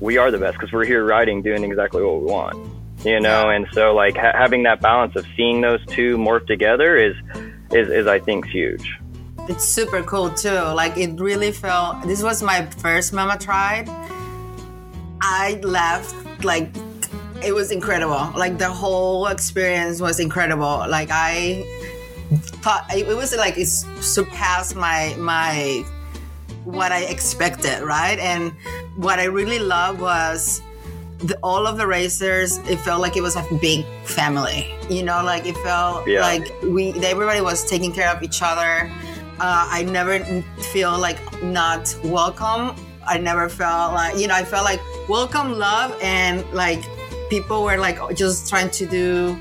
we are the best because we're here riding doing exactly what we want you know? And so like ha- having that balance of seeing those two morph together is is, is I think huge it's super cool too. Like it really felt. This was my first Mama Tried. I left like it was incredible. Like the whole experience was incredible. Like I thought it was like it surpassed my my what I expected, right? And what I really loved was the, all of the racers. It felt like it was a big family. You know, like it felt Yeah. like we everybody was taking care of each other. Uh, I never feel like not welcome. I never felt like you know. I felt like welcome, love, and like people were like just trying to do.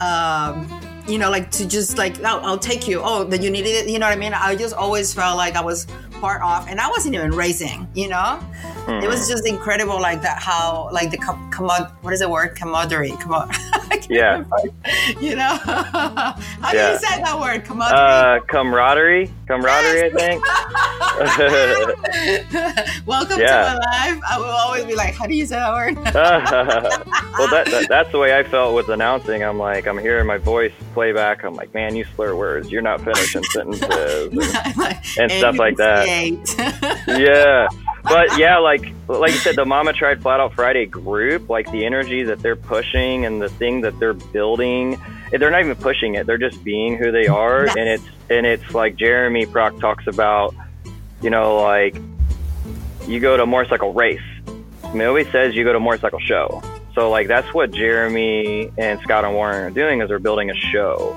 Um, you know, like to just like, oh, I'll take you. Oh, that you needed it. You know what I mean? I just always felt like I was part of, and I wasn't even racing. You know, it was just incredible, like that. How like the com- commod, what is the word? Camaraderie. Commod. Yeah. You know, how do you say that word? Camaraderie. Uh, camaraderie, camaraderie, I think. Welcome Yeah. to my life. I will always be like, how do you say that word? well, that, that that's the way I felt with announcing. I'm like, I'm hearing my voice playback. I'm like, man, you slur words. You're not finishing sentences. And stuff like that. Yeah but yeah like like you said the mama tried flat out friday group like the energy that they're pushing and the thing that they're building they're not even pushing it. They're just being who they are. Yes. and it's and it's like jeremy proc talks about you know like you go to a motorcycle race. I mean, always says you go to a motorcycle show. So like that's what jeremy and scott and warren are doing is they're building a show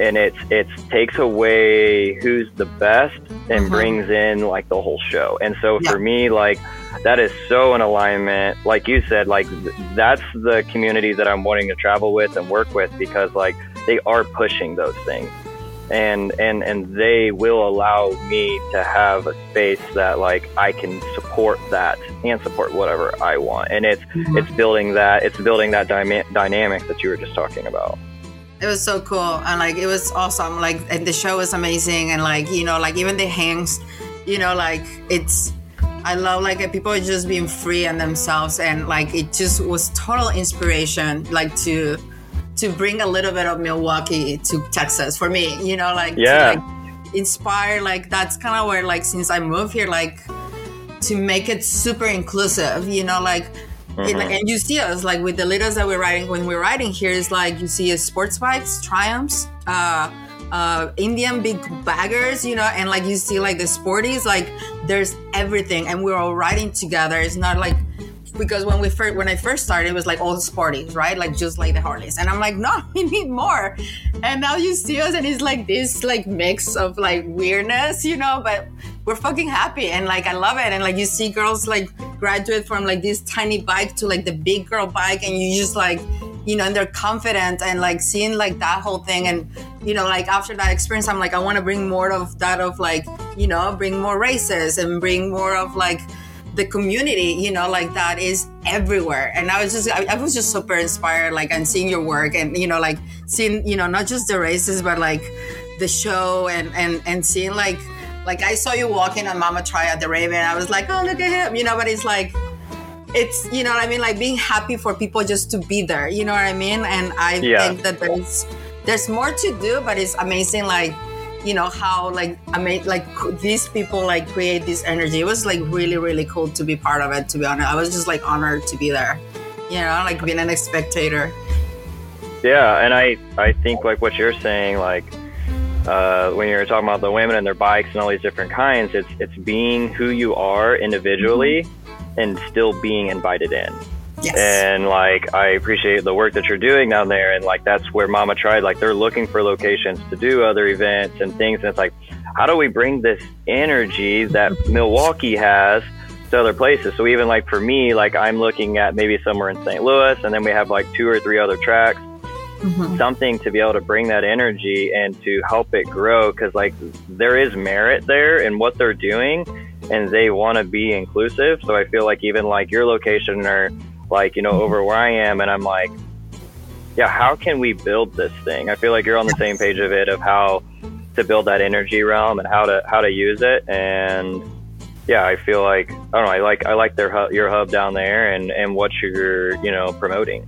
and it's it takes away who's the best and Mhm. brings in like the whole show and so Yeah. for me like that is so in alignment like you said like th- that's the community that i'm wanting to travel with and work with because like they are pushing those things and and and they will allow me to have a space that like i can support that and support whatever i want and it's Mhm. it's building that it's building that dyma- dynamic that you were just talking about It was so cool and like it was awesome. Like and the show was amazing and like you know like even the hangs, you know like it's. I love like people just being free and themselves and like it just was total inspiration like to to bring a little bit of Milwaukee to Texas for me. You know like Yeah. to like inspire like that's kind of where like since I moved here like to make it super inclusive. You know like and, Mhm. and you see us like with the leaders that we're riding when we're riding here is like you see sports bikes triumphs uh uh indian big baggers you know and like you see like the sporties like there's everything and we're all riding together it's not like because when we first when i first started it was like all sporties right like just like the harleys and i'm like no we need more and now you see us and it's like this like mix of like weirdness you know but we're fucking happy and like I love it. And like you see girls like graduate from like this tiny bike to like the big girl bike and you just like, you know, and they're confident and like seeing like that whole thing. And, you know, like after that experience, I'm like, I want to bring more of that of like, you know, bring more races and bring more of like the community, you know, like that is everywhere. And I was just, I, I was just super inspired, like, and seeing your work and, you know, like seeing, you know, not just the races, but like the show and, and, and seeing like, like I saw you walking on Mama Tried at the Raven. I was like, oh, look at him, you know. But it's like, it's you know what I mean, like being happy for people just to be there. You know what I mean? And I Yeah. think that there's there's more to do, but it's amazing, like you know how like I mean, like these people like create this energy. It was like really really cool to be part of it. To be honest, I was just like honored to be there. You know, like being an spectator. Yeah, and I I think like what you're saying, like uh, when you're talking about the women and their bikes and all these different kinds, it's it's being who you are individually and still being invited in. Yes. And like I appreciate the work that you're doing down there, and like that's where Mama tried. Like they're looking for locations to do other events and things, and it's like, how do we bring this energy that Milwaukee has? to other places. So even like for me, like I'm looking at maybe somewhere in St. Louis, and then we have like two or three other tracks Mhm. something to be able to bring that energy and to help it grow because like there is merit there in what they're doing and they want to be inclusive so i feel like even like your location or like you know over where i am and i'm like yeah how can we build this thing? I feel like you're on the same page of it of how to build that energy realm and how to how to use it. And yeah i feel like i don't know i like i like their hub, your hub down there and and what you're you know promoting.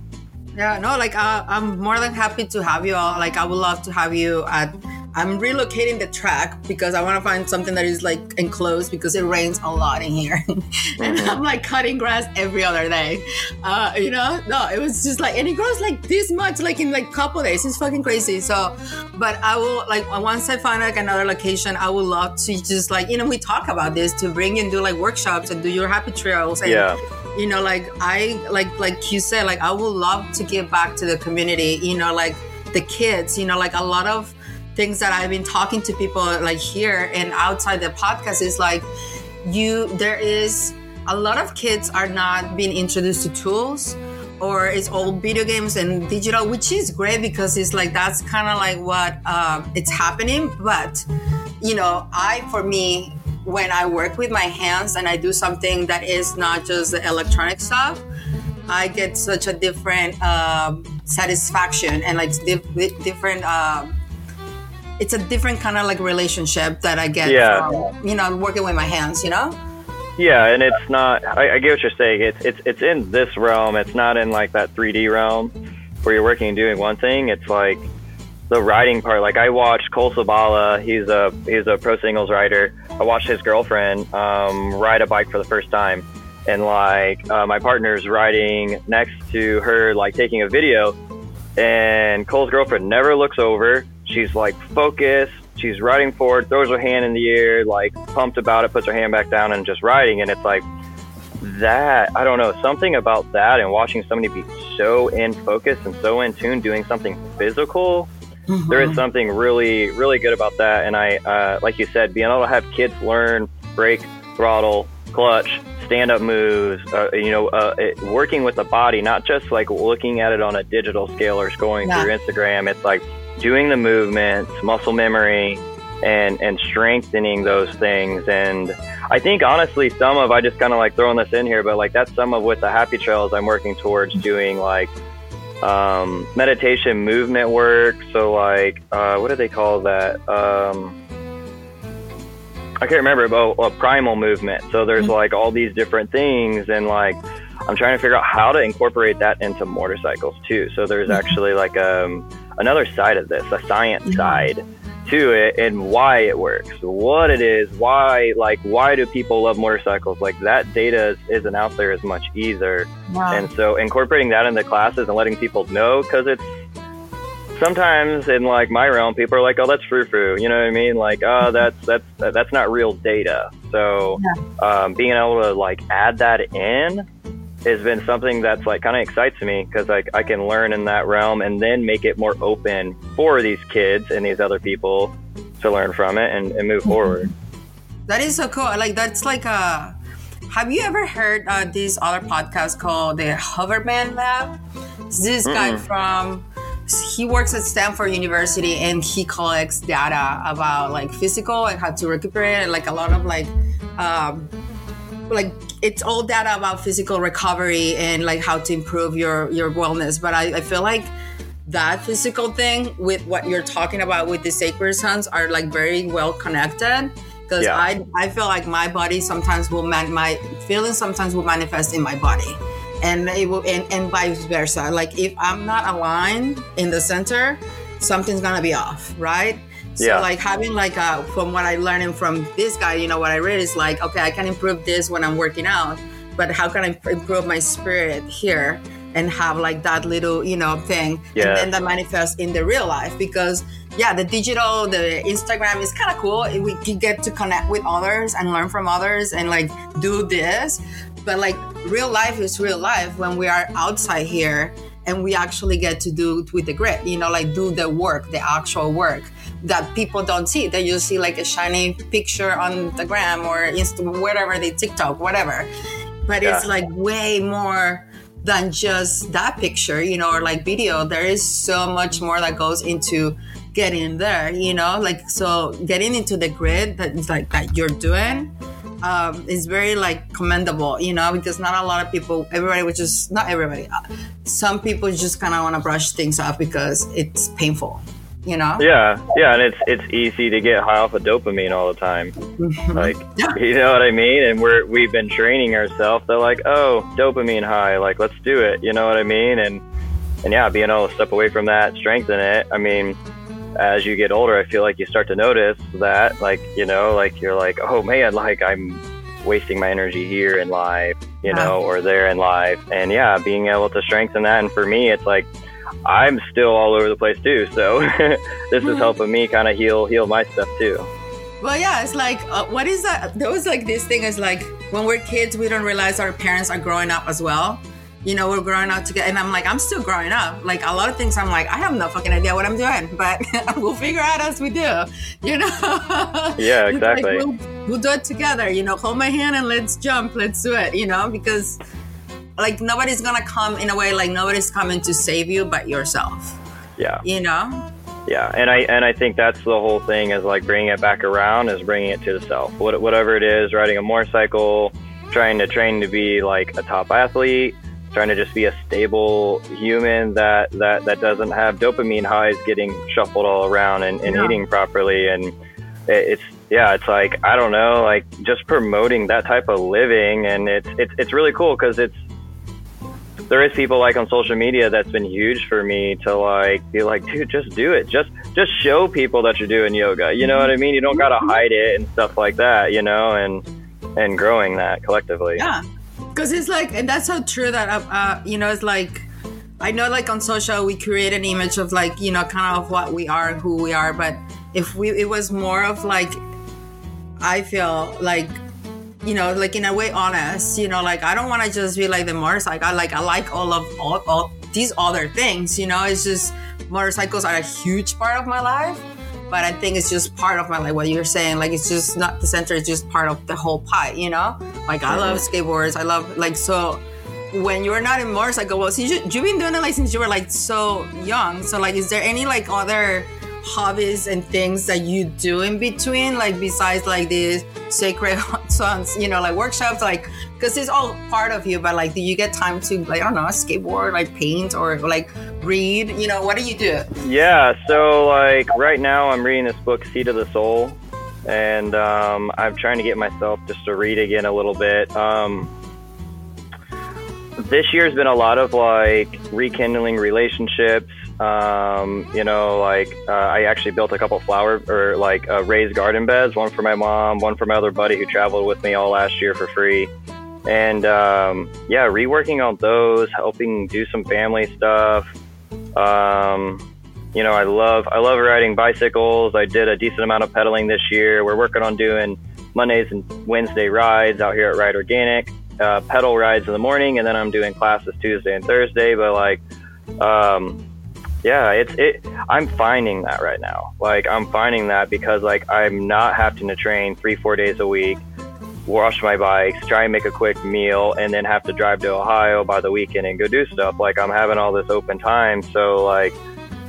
Yeah, no, like uh, I'm more than happy to have you all. Like I would love to have you at I'm relocating the track because I want to find something that is like enclosed because it rains a lot in here, and mm-hmm. I'm like cutting grass every other day. Uh, you know, no, it was just like, and it grows like this much, like in like couple days. It's fucking crazy. So, but I will like once I find like another location, I would love to just like you know we talk about this to bring and do like workshops and do your happy trails and. Yeah you know like i like like you said like i would love to give back to the community you know like the kids you know like a lot of things that i've been talking to people like here and outside the podcast is like you there is a lot of kids are not being introduced to tools or it's all video games and digital which is great because it's like that's kind of like what um, it's happening but you know i for me when I work with my hands and I do something that is not just the electronic stuff, I get such a different um, satisfaction and like different. Um, it's a different kind of like relationship that I get yeah. from you know working with my hands. You know. Yeah, and it's not. I, I get what you're saying. It's it's it's in this realm. It's not in like that 3D realm where you're working and doing one thing. It's like the riding part. Like I watched Cole Zabala. He's a he's a pro singles rider. I watched his girlfriend um, ride a bike for the first time, and like uh, my partner's riding next to her, like taking a video, and Cole's girlfriend never looks over. She's like focused. She's riding forward, throws her hand in the air, like pumped about it, puts her hand back down, and just riding. And it's like that. I don't know something about that, and watching somebody be so in focus and so in tune, doing something physical Mm-hmm. There is something really, really good about that. And I, uh, like you said, being able to have kids learn brake, throttle, clutch, stand up moves, uh, you know, uh, it, working with the body, not just like looking at it on a digital scale or scrolling yeah. through Instagram. It's like doing the movements, muscle memory, and, and strengthening those things. And I think honestly, some of, I just kind of like throwing this in here, but like that's some of what the happy trails I'm working towards doing, like um, meditation movement work. So like, uh, what do they call that? Um, I can't remember, but a primal movement. So there's mm-hmm. like all these different things, and like I'm trying to figure out how to incorporate that into motorcycles too. So there's mm-hmm. actually like um, another side of this, a science side to it and why it works, what it is, why like why do people love motorcycles? Like that data isn't out there as much either. Wow. And so incorporating that into classes and letting people know because it's sometimes in like my realm, people are like, "Oh, that's frou frou," you know what I mean? Like, "Oh, that's that's that's not real data." So yeah. um, being able to like add that in has been something that's like kind of excites me because like I can learn in that realm and then make it more open for these kids and these other people to learn from it and, and move mm-hmm. forward. That is so cool. Like that's like a. Have you ever heard uh, this other podcast called the Huberman Lab? This guy mm from he works at Stanford University and he collects data about like physical and how to recuperate and like a lot of like um, like it's all data about physical recovery and like how to improve your your wellness but i, I feel like that physical thing with what you're talking about with the sacred sons are like very well connected because yeah. I, I feel like my body sometimes will man my feelings sometimes will manifest in my body. And it will and, and vice versa. Like if i'm not aligned in the center something's gonna be off right so yeah. like having like a, from what I learned from this guy, you know, what I read is like, okay, I can improve this when I'm working out, but how can I improve my spirit here and have like that little, you know, thing, yeah. and then that manifests in the real life because yeah, the digital, the Instagram is kind of cool. We get to connect with others and learn from others and like do this, but like real life is real life when we are outside here and we actually get to do with the grit, you know, like do the work, the actual work that people don't see. They just see like a shiny picture on the gram or Insta, whatever they TikTok, whatever. But yeah. it's like way more than just that picture, you know, or like video. There is so much more that goes into getting there, you know, like so getting into the grid that is like that you're doing um, is very like commendable, you know, because not a lot of people, everybody which is not everybody, uh, some people just kind of want to brush things off because it's painful you know yeah yeah and it's it's easy to get high off of dopamine all the time mm-hmm. like yeah. you know what i mean and we're we've been training ourselves they're like oh dopamine high like let's do it you know what i mean and and yeah being able to step away from that strengthen it i mean as you get older, I feel like you start to notice that, like, you know, like you're like, oh man, like I'm wasting my energy here in life, you know, or there in life. And yeah, being able to strengthen that. And for me, it's like, I'm still all over the place too. So this is helping me kind of heal, heal my stuff too. Well, yeah, it's like, uh, what is that? There was like this thing is like, when we're kids, we don't realize our parents are growing up as well you know, we're growing up together. And I'm like, I'm still growing up. Like a lot of things, I'm like, I have no fucking idea what I'm doing, but we'll figure out as we do, you know? Yeah, exactly. like we'll, we'll do it together, you know, hold my hand and let's jump, let's do it, you know, because like nobody's gonna come in a way like nobody's coming to save you but yourself. Yeah. You know? Yeah, and I and I think that's the whole thing is like bringing it back around is bringing it to the self. What, whatever it is, riding a motorcycle, trying to train to be like a top athlete, trying to just be a stable human that that that doesn't have dopamine highs getting shuffled all around and, and yeah. eating properly and it's yeah it's like i don't know like just promoting that type of living and it's it's, it's really cool because it's there is people like on social media that's been huge for me to like be like dude just do it. Just just show people that you're doing yoga. You know what i mean? You don't gotta hide it and stuff like that you know and and growing that collectively. Yeah. Because it's like and that's so true that uh, uh, you know it's like i know like on social we create an image of like you know kind of what we are who we are but if we it was more of like i feel like you know like in a way honest you know like i don't want to just be like the motorcycle I like i like all of all, all these other things you know it's just motorcycles are a huge part of my life but I think it's just part of my like what you're saying. Like it's just not the center; it's just part of the whole pie. You know, like I love skateboards. I love like so. When you're not in motorcycle, well, since you, you've been doing it like since you were like so young. So like, is there any like other hobbies and things that you do in between, like besides like these sacred sons, you know, like workshops, like because it's all part of you. But like, do you get time to like I don't know, skateboard, like paint, or like read? You know, what do you do? Yeah, so like right now I'm reading this book, Seat of the Soul, and um, I'm trying to get myself just to read again a little bit. Um, this year's been a lot of like rekindling relationships um, you know, like uh, I actually built a couple flower or like uh, raised garden beds, one for my mom, one for my other buddy who traveled with me all last year for free. And um, yeah, reworking on those, helping do some family stuff. Um, you know, I love I love riding bicycles. I did a decent amount of pedaling this year. We're working on doing Mondays and Wednesday rides out here at Ride Organic. Uh, pedal rides in the morning, and then I'm doing classes Tuesday and Thursday. But like, um, yeah, it's it. I'm finding that right now. Like I'm finding that because like I'm not having to train three four days a week, wash my bikes, try and make a quick meal, and then have to drive to Ohio by the weekend and go do stuff. Like I'm having all this open time, so like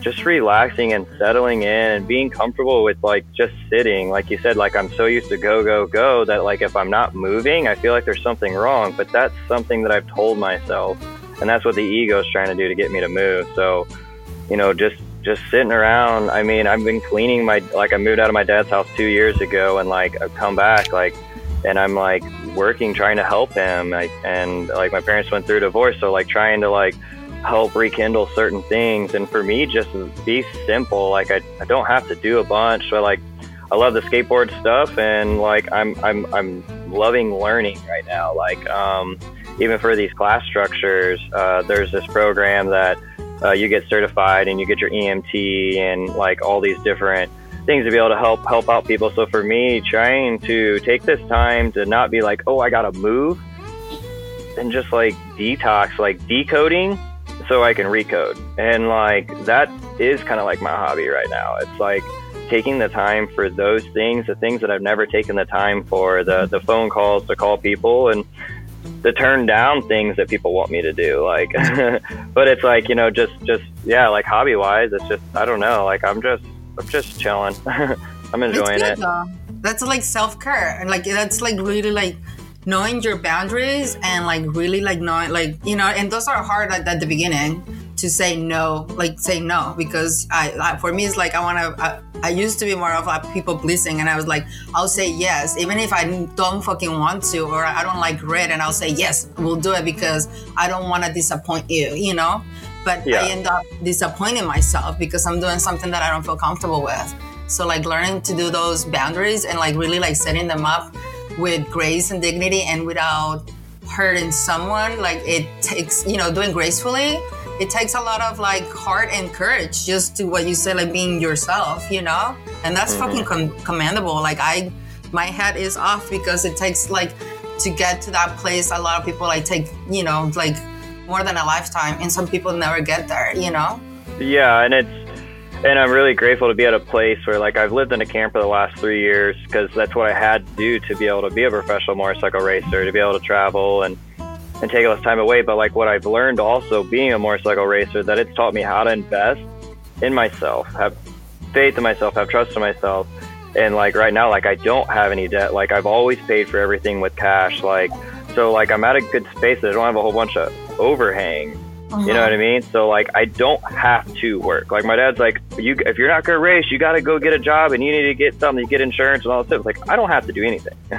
just relaxing and settling in and being comfortable with like just sitting. Like you said, like I'm so used to go go go that like if I'm not moving, I feel like there's something wrong. But that's something that I've told myself, and that's what the ego is trying to do to get me to move. So you know, just just sitting around. I mean, I've been cleaning my like I moved out of my dad's house two years ago, and like I've come back like, and I'm like working trying to help him. Like, and like my parents went through a divorce, so like trying to like help rekindle certain things. And for me, just be simple. Like I, I don't have to do a bunch. So like I love the skateboard stuff, and like I'm I'm I'm loving learning right now. Like um, even for these class structures, uh, there's this program that uh, you get certified and you get your EMT and like all these different things to be able to help help out people. So for me, trying to take this time to not be like, oh, I gotta move, and just like detox, like decoding, so I can recode. And like that is kind of like my hobby right now. It's like taking the time for those things, the things that I've never taken the time for, the the phone calls to call people and to turn down things that people want me to do like but it's like you know just just yeah like hobby wise it's just i don't know like i'm just i'm just chilling i'm enjoying good, it though. that's like self-care and like that's like really like knowing your boundaries and like really like knowing like you know and those are hard at, at the beginning to say no, like say no, because I, I for me it's like I want to. I, I, used to be more of a people pleasing, and I was like, I'll say yes, even if I don't fucking want to, or I don't like red, and I'll say yes, we'll do it because I don't want to disappoint you, you know. but Yeah. I end up disappointing myself because I'm doing something that I don't feel comfortable with. So like learning to do those boundaries and like really like setting them up with grace and dignity and without hurting someone, like it takes, you know, doing gracefully, it takes a lot of like heart and courage just to what you say, like being yourself, you know? And that's mm-hmm. fucking com- commendable. Like I, my head is off because it takes like to get to that place. A lot of people like take, you know, like more than a lifetime and some people never get there, you know? Yeah, and it's and I'm really grateful to be at a place where like I've lived in a camp for the last three years because that's what I had to do to be able to be a professional motorcycle racer, to be able to travel and and take less time away. But like what I've learned also being a motorcycle racer, that it's taught me how to invest in myself, have faith in myself, have trust in myself. And like right now, like I don't have any debt. Like I've always paid for everything with cash. Like so, like I'm at a good space that I don't have a whole bunch of overhang. You know what I mean? So like I don't have to work. Like my dad's like, you if you're not gonna race, you gotta go get a job and you need to get something, you get insurance and all this stuff. Like I don't have to do anything.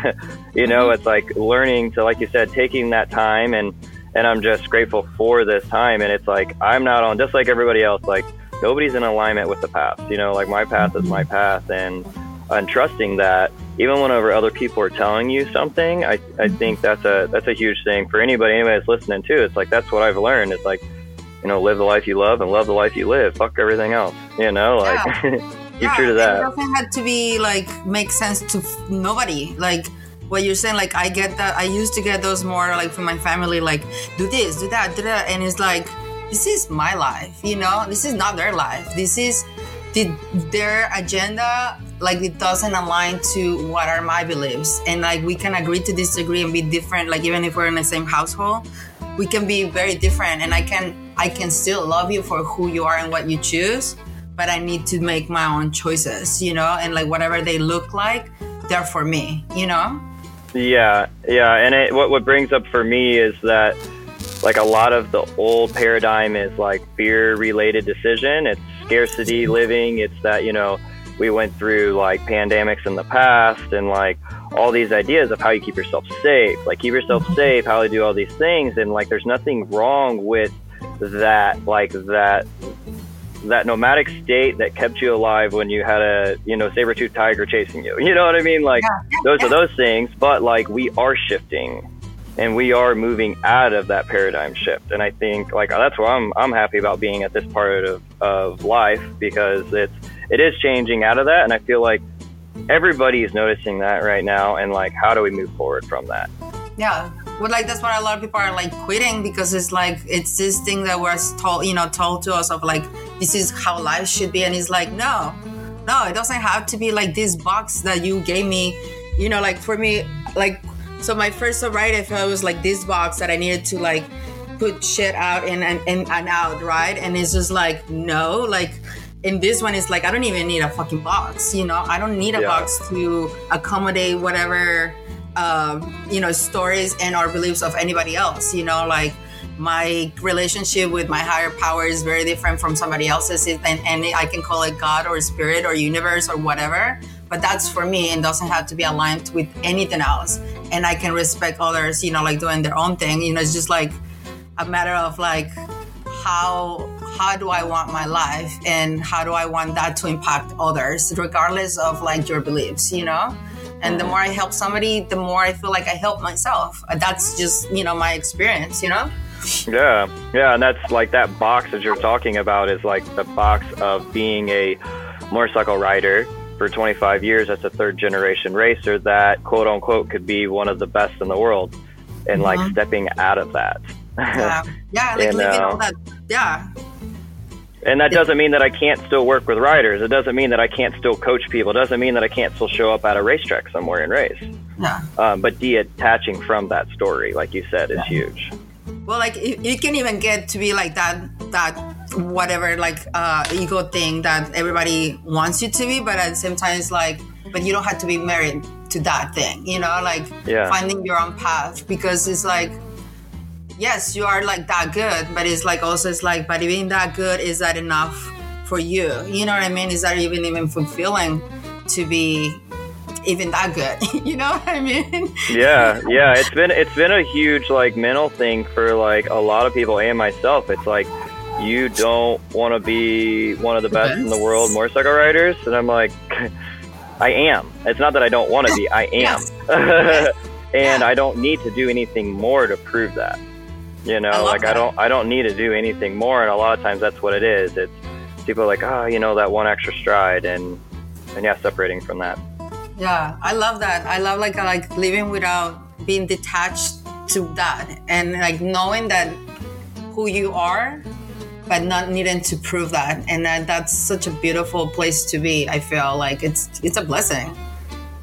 you know, mm-hmm. it's like learning to like you said, taking that time and and I'm just grateful for this time and it's like I'm not on just like everybody else, like nobody's in alignment with the path. You know, like my path is my mm-hmm. path and and trusting that even whenever other people are telling you something, I, I mm-hmm. think that's a that's a huge thing for anybody anybody that's listening too. It's like that's what I've learned. It's like, you know, live the life you love and love the life you live. Fuck everything else. You know, like keep true to It that. doesn't have to be like make sense to nobody. Like what you're saying, like I get that. I used to get those more like from my family, like do this, do that, do that, and it's like this is my life. You know, this is not their life. This is the, their agenda. Like it doesn't align to what are my beliefs, and like we can agree to disagree and be different. Like even if we're in the same household, we can be very different, and I can I can still love you for who you are and what you choose but I need to make my own choices, you know, and like whatever they look like, they're for me, you know? Yeah, yeah, and it, what what brings up for me is that like a lot of the old paradigm is like fear related decision. It's scarcity living. It's that you know we went through like pandemics in the past and like all these ideas of how you keep yourself safe, like keep yourself mm-hmm. safe, how to do all these things, and like there's nothing wrong with that, like that that nomadic state that kept you alive when you had a you know saber tooth tiger chasing you. You know what I mean? Like Yeah, those are those things, but like we are shifting and we are moving out of that paradigm shift. And I think like that's why I'm I'm happy about being at this part of, of life because it's it is changing out of that and I feel like everybody is noticing that right now and like how do we move forward from that? Yeah. But like that's why a lot of people are like quitting because it's like it's this thing that was told, you know, told to us of like this is how life should be, and it's like no, no, it doesn't have to be like this box that you gave me. You know, like for me, like so my first sobriety, I felt it was like this box that I needed to like put shit out in and, and, and out, right? And it's just like no, like in this one it's like I don't even need a fucking box, you know, I don't need a Yeah. box to accommodate whatever um, you know stories and or beliefs of anybody else you know? Like my relationship with my higher power is very different from somebody else's and, and i can call it god or spirit or universe or whatever but that's for me and doesn't have to be aligned with anything else. And i can respect others you know like doing their own thing you know? It's just like a matter of like how how do i want my life and how do i want that to impact others regardless of like your beliefs you know? And the more i help somebody the more i feel like i help myself. That's just you know my experience you know? Yeah, yeah, and that's like that box that you're talking about is like the box of being a motorcycle rider for 25 years. As a third generation racer that quote unquote could be one of the best in the world, and like Mhm. stepping out of that. yeah. Yeah like And, living uh, all that yeah and that doesn't mean that I can't still work with riders. It doesn't mean that I can't still coach people. It doesn't mean that I can't still show up at a racetrack somewhere and race. yeah Um, but detaching from that story, like you said, is huge. well like you, you can even get to be like that that whatever like uh ego thing that everybody wants you to be but at the same time it's like but you don't have to be married to that thing you know like Yeah. finding your own path because it's like yes you are like that good but it's like also it's like but being that good is that enough for you you know what i mean is that even even fulfilling to be even that good you know what i mean yeah yeah it's been it's been a huge like mental thing for like a lot of people and myself it's like you don't want to be one of the best in the world motorcycle riders, and I'm like, I am. It's not that I don't want to be. I am, and yeah. I don't need to do anything more to prove that. You know, I like that. I don't I don't need to do anything more, and a lot of times that's what it is. It's people are like, oh, you know, that one extra stride, and and yeah, separating from that. Yeah, I love that. I love like like living without being detached to that, and like knowing that who you are, but not needing to prove that, and that, that's such a beautiful place to be. I feel like it's it's a blessing.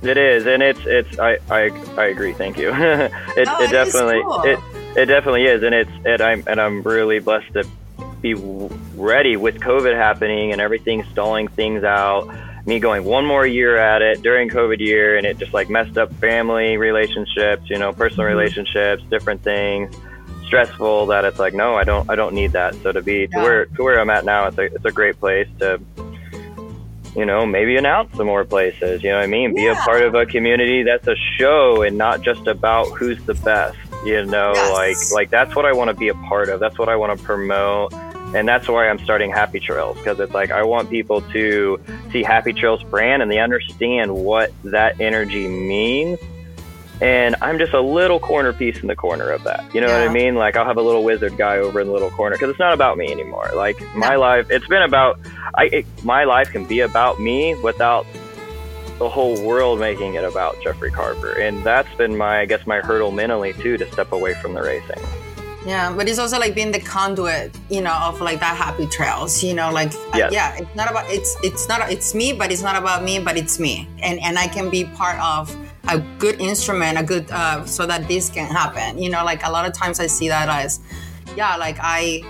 It is, and it's it's I I, I agree. Thank you. it, no, it, it definitely cool. it it definitely is, and it's and I'm and I'm really blessed to be ready with COVID happening and everything stalling things out me going one more year at it during COVID year, and it just like messed up family relationships, you know, personal mm-hmm. relationships, different things, stressful. That it's like, no, I don't, I don't need that. So to be to where to where I'm at now, it's a it's a great place to, you know, maybe announce some more places. You know what I mean? Be a part of a community that's a show and not just about who's the best. You know, yes. like like that's what I want to be a part of. That's what I want to promote and that's why I'm starting Happy Trails because it's like I want people to see Happy Trails brand and they understand what that energy means. And I'm just a little corner piece in the corner of that. You know yeah. what I mean? Like I'll have a little wizard guy over in the little corner because it's not about me anymore. Like my life, it's been about I. It, my life can be about me without the whole world making it about Jeffrey Carver, and that's been my, I guess, my hurdle mentally too to step away from the racing. Yeah, but it's also like being the conduit, you know, of like that happy trails. You know, like yes. uh, yeah, it's not about it's it's not it's me, but it's not about me, but it's me, and and I can be part of a good instrument, a good uh, so that this can happen. You know, like a lot of times I see that as yeah, like I.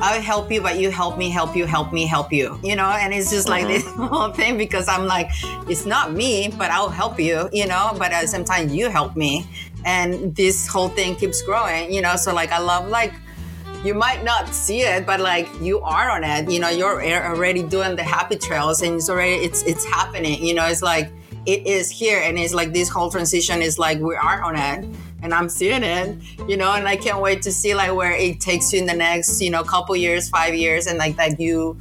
I will help you, but you help me, help you, help me, help you. You know, and it's just like mm-hmm. this whole thing because I'm like, it's not me, but I'll help you. You know, but at the same time, you help me, and this whole thing keeps growing you know so like i love like you might not see it but like you are on it you know you're already doing the happy trails and it's already it's it's happening you know it's like it is here and it's like this whole transition is like we are on it and i'm seeing it you know and i can't wait to see like where it takes you in the next you know couple years five years and like that you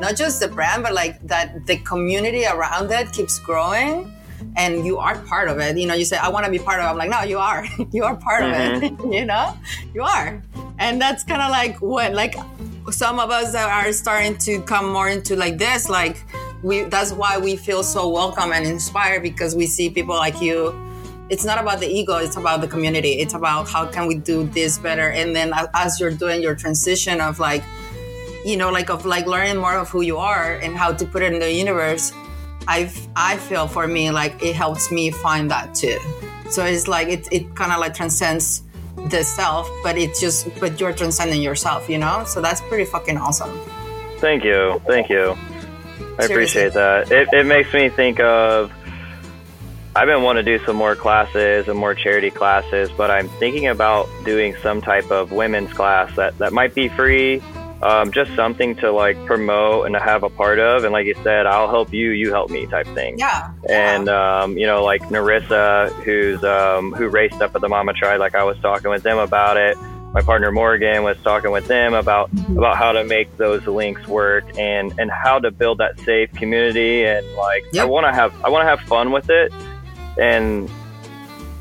not just the brand but like that the community around it keeps growing and you are part of it. You know, you say, I want to be part of it. I'm like, no, you are. you are part mm-hmm. of it. you know, you are. And that's kind of like what, like some of us that are starting to come more into like this, like we, that's why we feel so welcome and inspired because we see people like you. It's not about the ego, it's about the community. It's about how can we do this better. And then as you're doing your transition of like, you know, like of like learning more of who you are and how to put it in the universe, I I feel for me like it helps me find that too. So it's like it it kind of like transcends the self, but it's just but you're transcending yourself, you know. So that's pretty fucking awesome. Thank you, thank you. I appreciate that. It it makes me think of. I've been wanting to do some more classes and more charity classes, but I'm thinking about doing some type of women's class that, that might be free um, just something to like promote and to have a part of. And like you said, I'll help you, you help me type thing. Yeah. And, um, you know, like Narissa, who's, um, who raced up at the Mama Tried, like I was talking with them about it. My partner Morgan was talking with them about, mm-hmm. about how to make those links work and, and how to build that safe community. And like, yep. I want to have, I want to have fun with it and,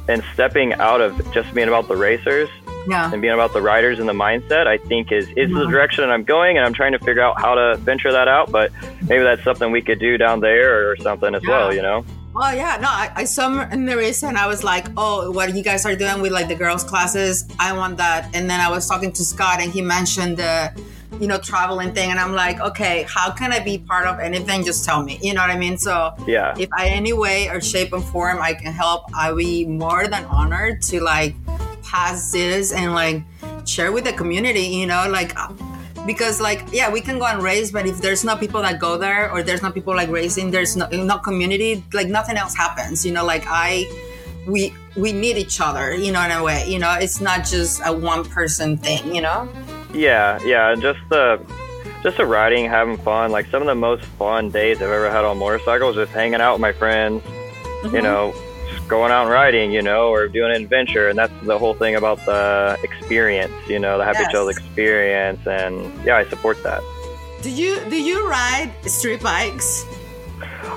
and stepping out of just being about the racers yeah. and being about the riders and the mindset, I think is is the direction I'm going, and I'm trying to figure out how to venture that out. But maybe that's something we could do down there or something as yeah. well, you know. Well, yeah, no, I, I saw in the race and I was like, oh, what you guys are doing with like the girls' classes, I want that. And then I was talking to Scott and he mentioned the, you know, traveling thing. And I'm like, okay, how can I be part of anything? Just tell me. You know what I mean? So, yeah, if I, any way or shape and form I can help, I'll be more than honored to like pass this and like share with the community, you know, like because like yeah we can go and race but if there's not people that go there or there's not people like racing there's no not community like nothing else happens you know like i we we need each other you know in a way you know it's not just a one person thing you know yeah yeah just the just the riding having fun like some of the most fun days i've ever had on motorcycles just hanging out with my friends mm-hmm. you know going out and riding, you know, or doing an adventure. And that's the whole thing about the experience, you know, the Happy Yes. Trails experience. And yeah, I support that. Do you do you ride street bikes?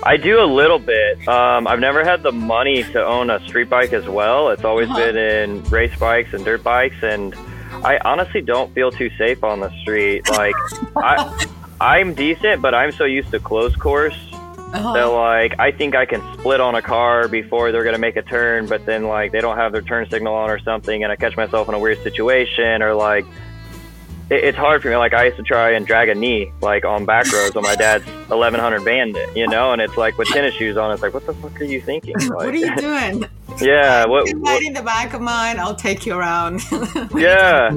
I do a little bit. Um, I've never had the money to own a street bike as well. It's always Uh-huh. been in race bikes and dirt bikes, and I honestly don't feel too safe on the street. Like, I, I'm decent, but I'm so used to closed course Uh-huh. that like I think I can split on a car before they're gonna make a turn, but then like they don't have their turn signal on or something, and I catch myself in a weird situation, or like it, it's hard for me. Like I used to try and drag a knee like on back roads on my dad's 1100 Bandit, you know, and it's like with tennis shoes on, it's like what the fuck are you thinking? Like, what are you doing? yeah, what, You're what riding the back of mine. I'll take you around. yeah,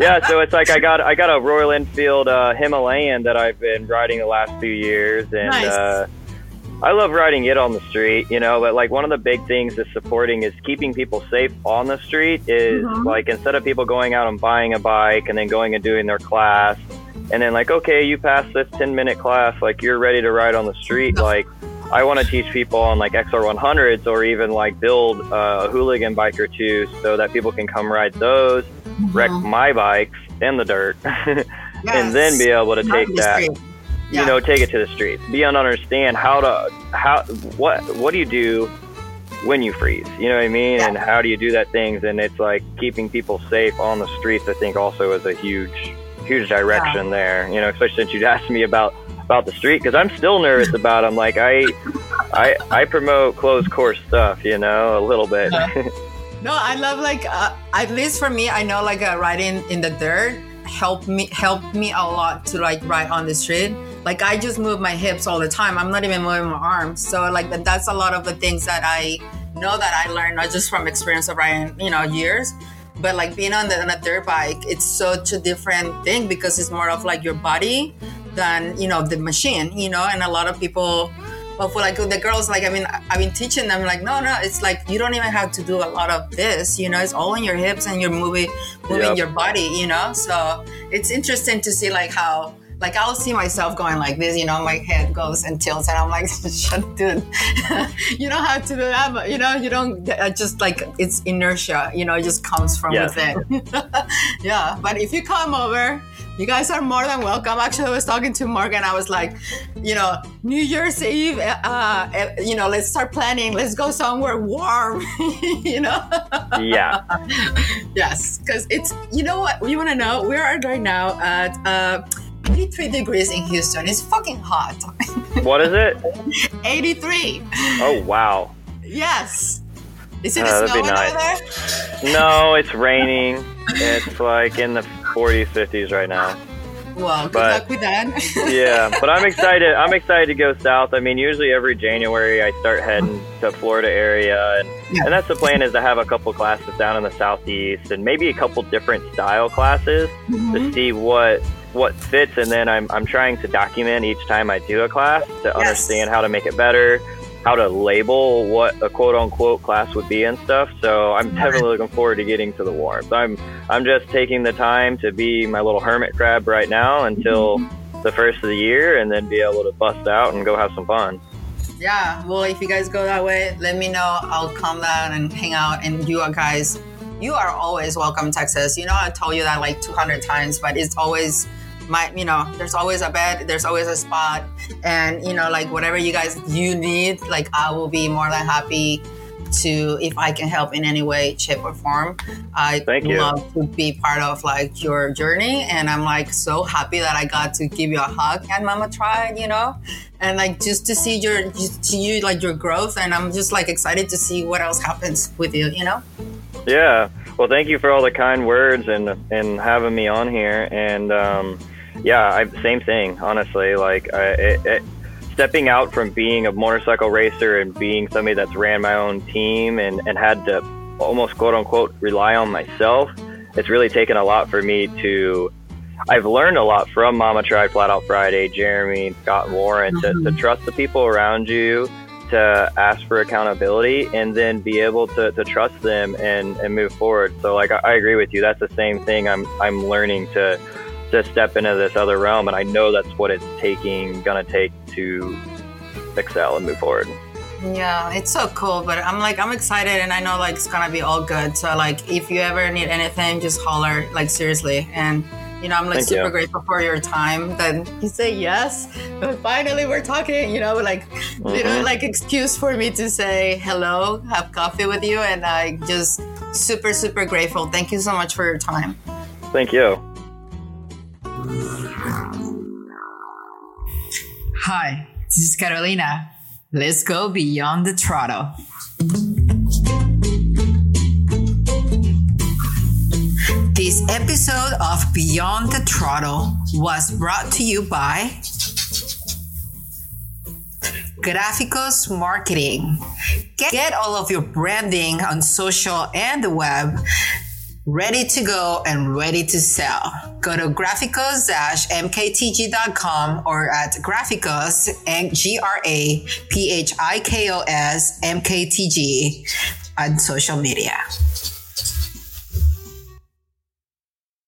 yeah. So it's like I got I got a Royal Enfield uh, Himalayan that I've been riding the last few years, and Nice. uh, I love riding it on the street. You know, but like one of the big things is supporting is keeping people safe on the street. Is Mhm. like instead of people going out and buying a bike and then going and doing their class, and then like okay, you passed this ten minute class, like you're ready to ride on the street, like. I want to teach people on like XR100s or even like build uh, a hooligan bike or two so that people can come ride those wreck Mhm. my bikes in the dirt and then be able to take that street. You Yeah. know take it to the streets. Be able to understand how to how what what do you do when you freeze? You know what i mean? Yeah. and how do you do that things? And it's like keeping people safe on the streets i think also is a huge huge direction there you know especially since you'd asked me about about the street because i'm still nervous about them like i i i promote closed course stuff you know a little bit. No, I love like uh, at least for me, I know like uh, riding in the dirt helped me helped me a lot to like ride on the street. Like I just move my hips all the time. I'm not even moving my arms. So like that's a lot of the things that I know that I learned not just from experience of riding, you know, years, but like being on the on a dirt bike. It's such a different thing because it's more of like your body than you know the machine. You know, and a lot of people but for like the girls, like I mean, I've been teaching them like, no, no, it's like you don't even have to do a lot of this. You know, it's all in your hips and you're moving, moving Yep. your body. You know, so it's interesting to see like how. Like I'll see myself going like this, you know, my head goes and tilts, and I'm like, "Shut, dude, you don't have to do that, but you know, you don't uh, just like it's inertia, you know, it just comes from Yes. within. yeah, but if you come over, you guys are more than welcome. Actually, I was talking to Morgan. I was like, you know, New Year's Eve, uh, uh, you know, let's start planning. Let's go somewhere warm, you know? yeah yes, because it's, you know what? You want to know? We are right now at uh, 83 degrees in Houston. It's fucking hot. what is it 83. oh wow Yes. Is it Uh, snowing nice. over there? No, it's raining. It's like in the 40s, 50s right now. Well, good But- luck with that. Yeah, but I'm excited. I'm excited to go south. I mean, usually every January I start heading to Florida area, and, Yeah. and that's the plan is to have a couple classes down in the southeast, and maybe a couple different style classes Mhm. to see what what fits, and then I'm I'm trying to document each time I do a class to understand how to make it better, how to label what a quote unquote class would be and stuff. So I'm definitely looking forward to getting to the warmth. I'm I'm just taking the time to be my little hermit crab right now until mm-hmm. the first of the year, and then be able to bust out and go have some fun. Yeah, well, if you guys go that way, let me know. I'll come down and hang out. And you guys, you are always welcome, Texas. You know, I told you that like 200 times, but it's always my, you know, there's always a bed, there's always a spot. And, you know, like whatever you guys you need, like I will be more than happy to if I can help in any way, shape, or form. I Thank you. love to be part of like your journey, and I'm like so happy that I got to give you a hug and Mama tried, you know, and like just to see your just to you like your growth, and I'm just like excited to see what else happens with you, you know. Yeah. Well, thank you for all the kind words and and having me on here. And um, yeah, I, same thing. Honestly, like I, it, it, stepping out from being a motorcycle racer and being somebody that's ran my own team and and had to almost quote unquote rely on myself. It's really taken a lot for me to. I've learned a lot from Mama Tried Flat Out Friday, Jeremy, Scott, Warren to, to mm-hmm. trust the people around you, to ask for accountability and then be able to, to trust them and, and move forward. So like I, I agree with you. That's the same thing I'm I'm learning to to step into this other realm and I know that's what it's taking gonna take to excel and move forward. Yeah, it's so cool. But I'm like, I'm excited, and I know like it's gonna be all good. So like, if you ever need anything, just holler. Like seriously, and you know, I'm like Thank super you. grateful for your time. That you say yes, but finally we're talking. You know, like little Mhm. like excuse for me to say hello, have coffee with you, and I just super super grateful. Thank you so much for your time. Thank you. Hi, this is Carolina. Let's go beyond the throttle. This episode of Beyond the Throttle was brought to you by Graphikos Marketing. Get all of your branding on social and the web ready to go and ready to sell. Go to graphikos-mktg.com or at graphicos, G-R-A-P-H-I-K-O-S, M-K-T-G on social media.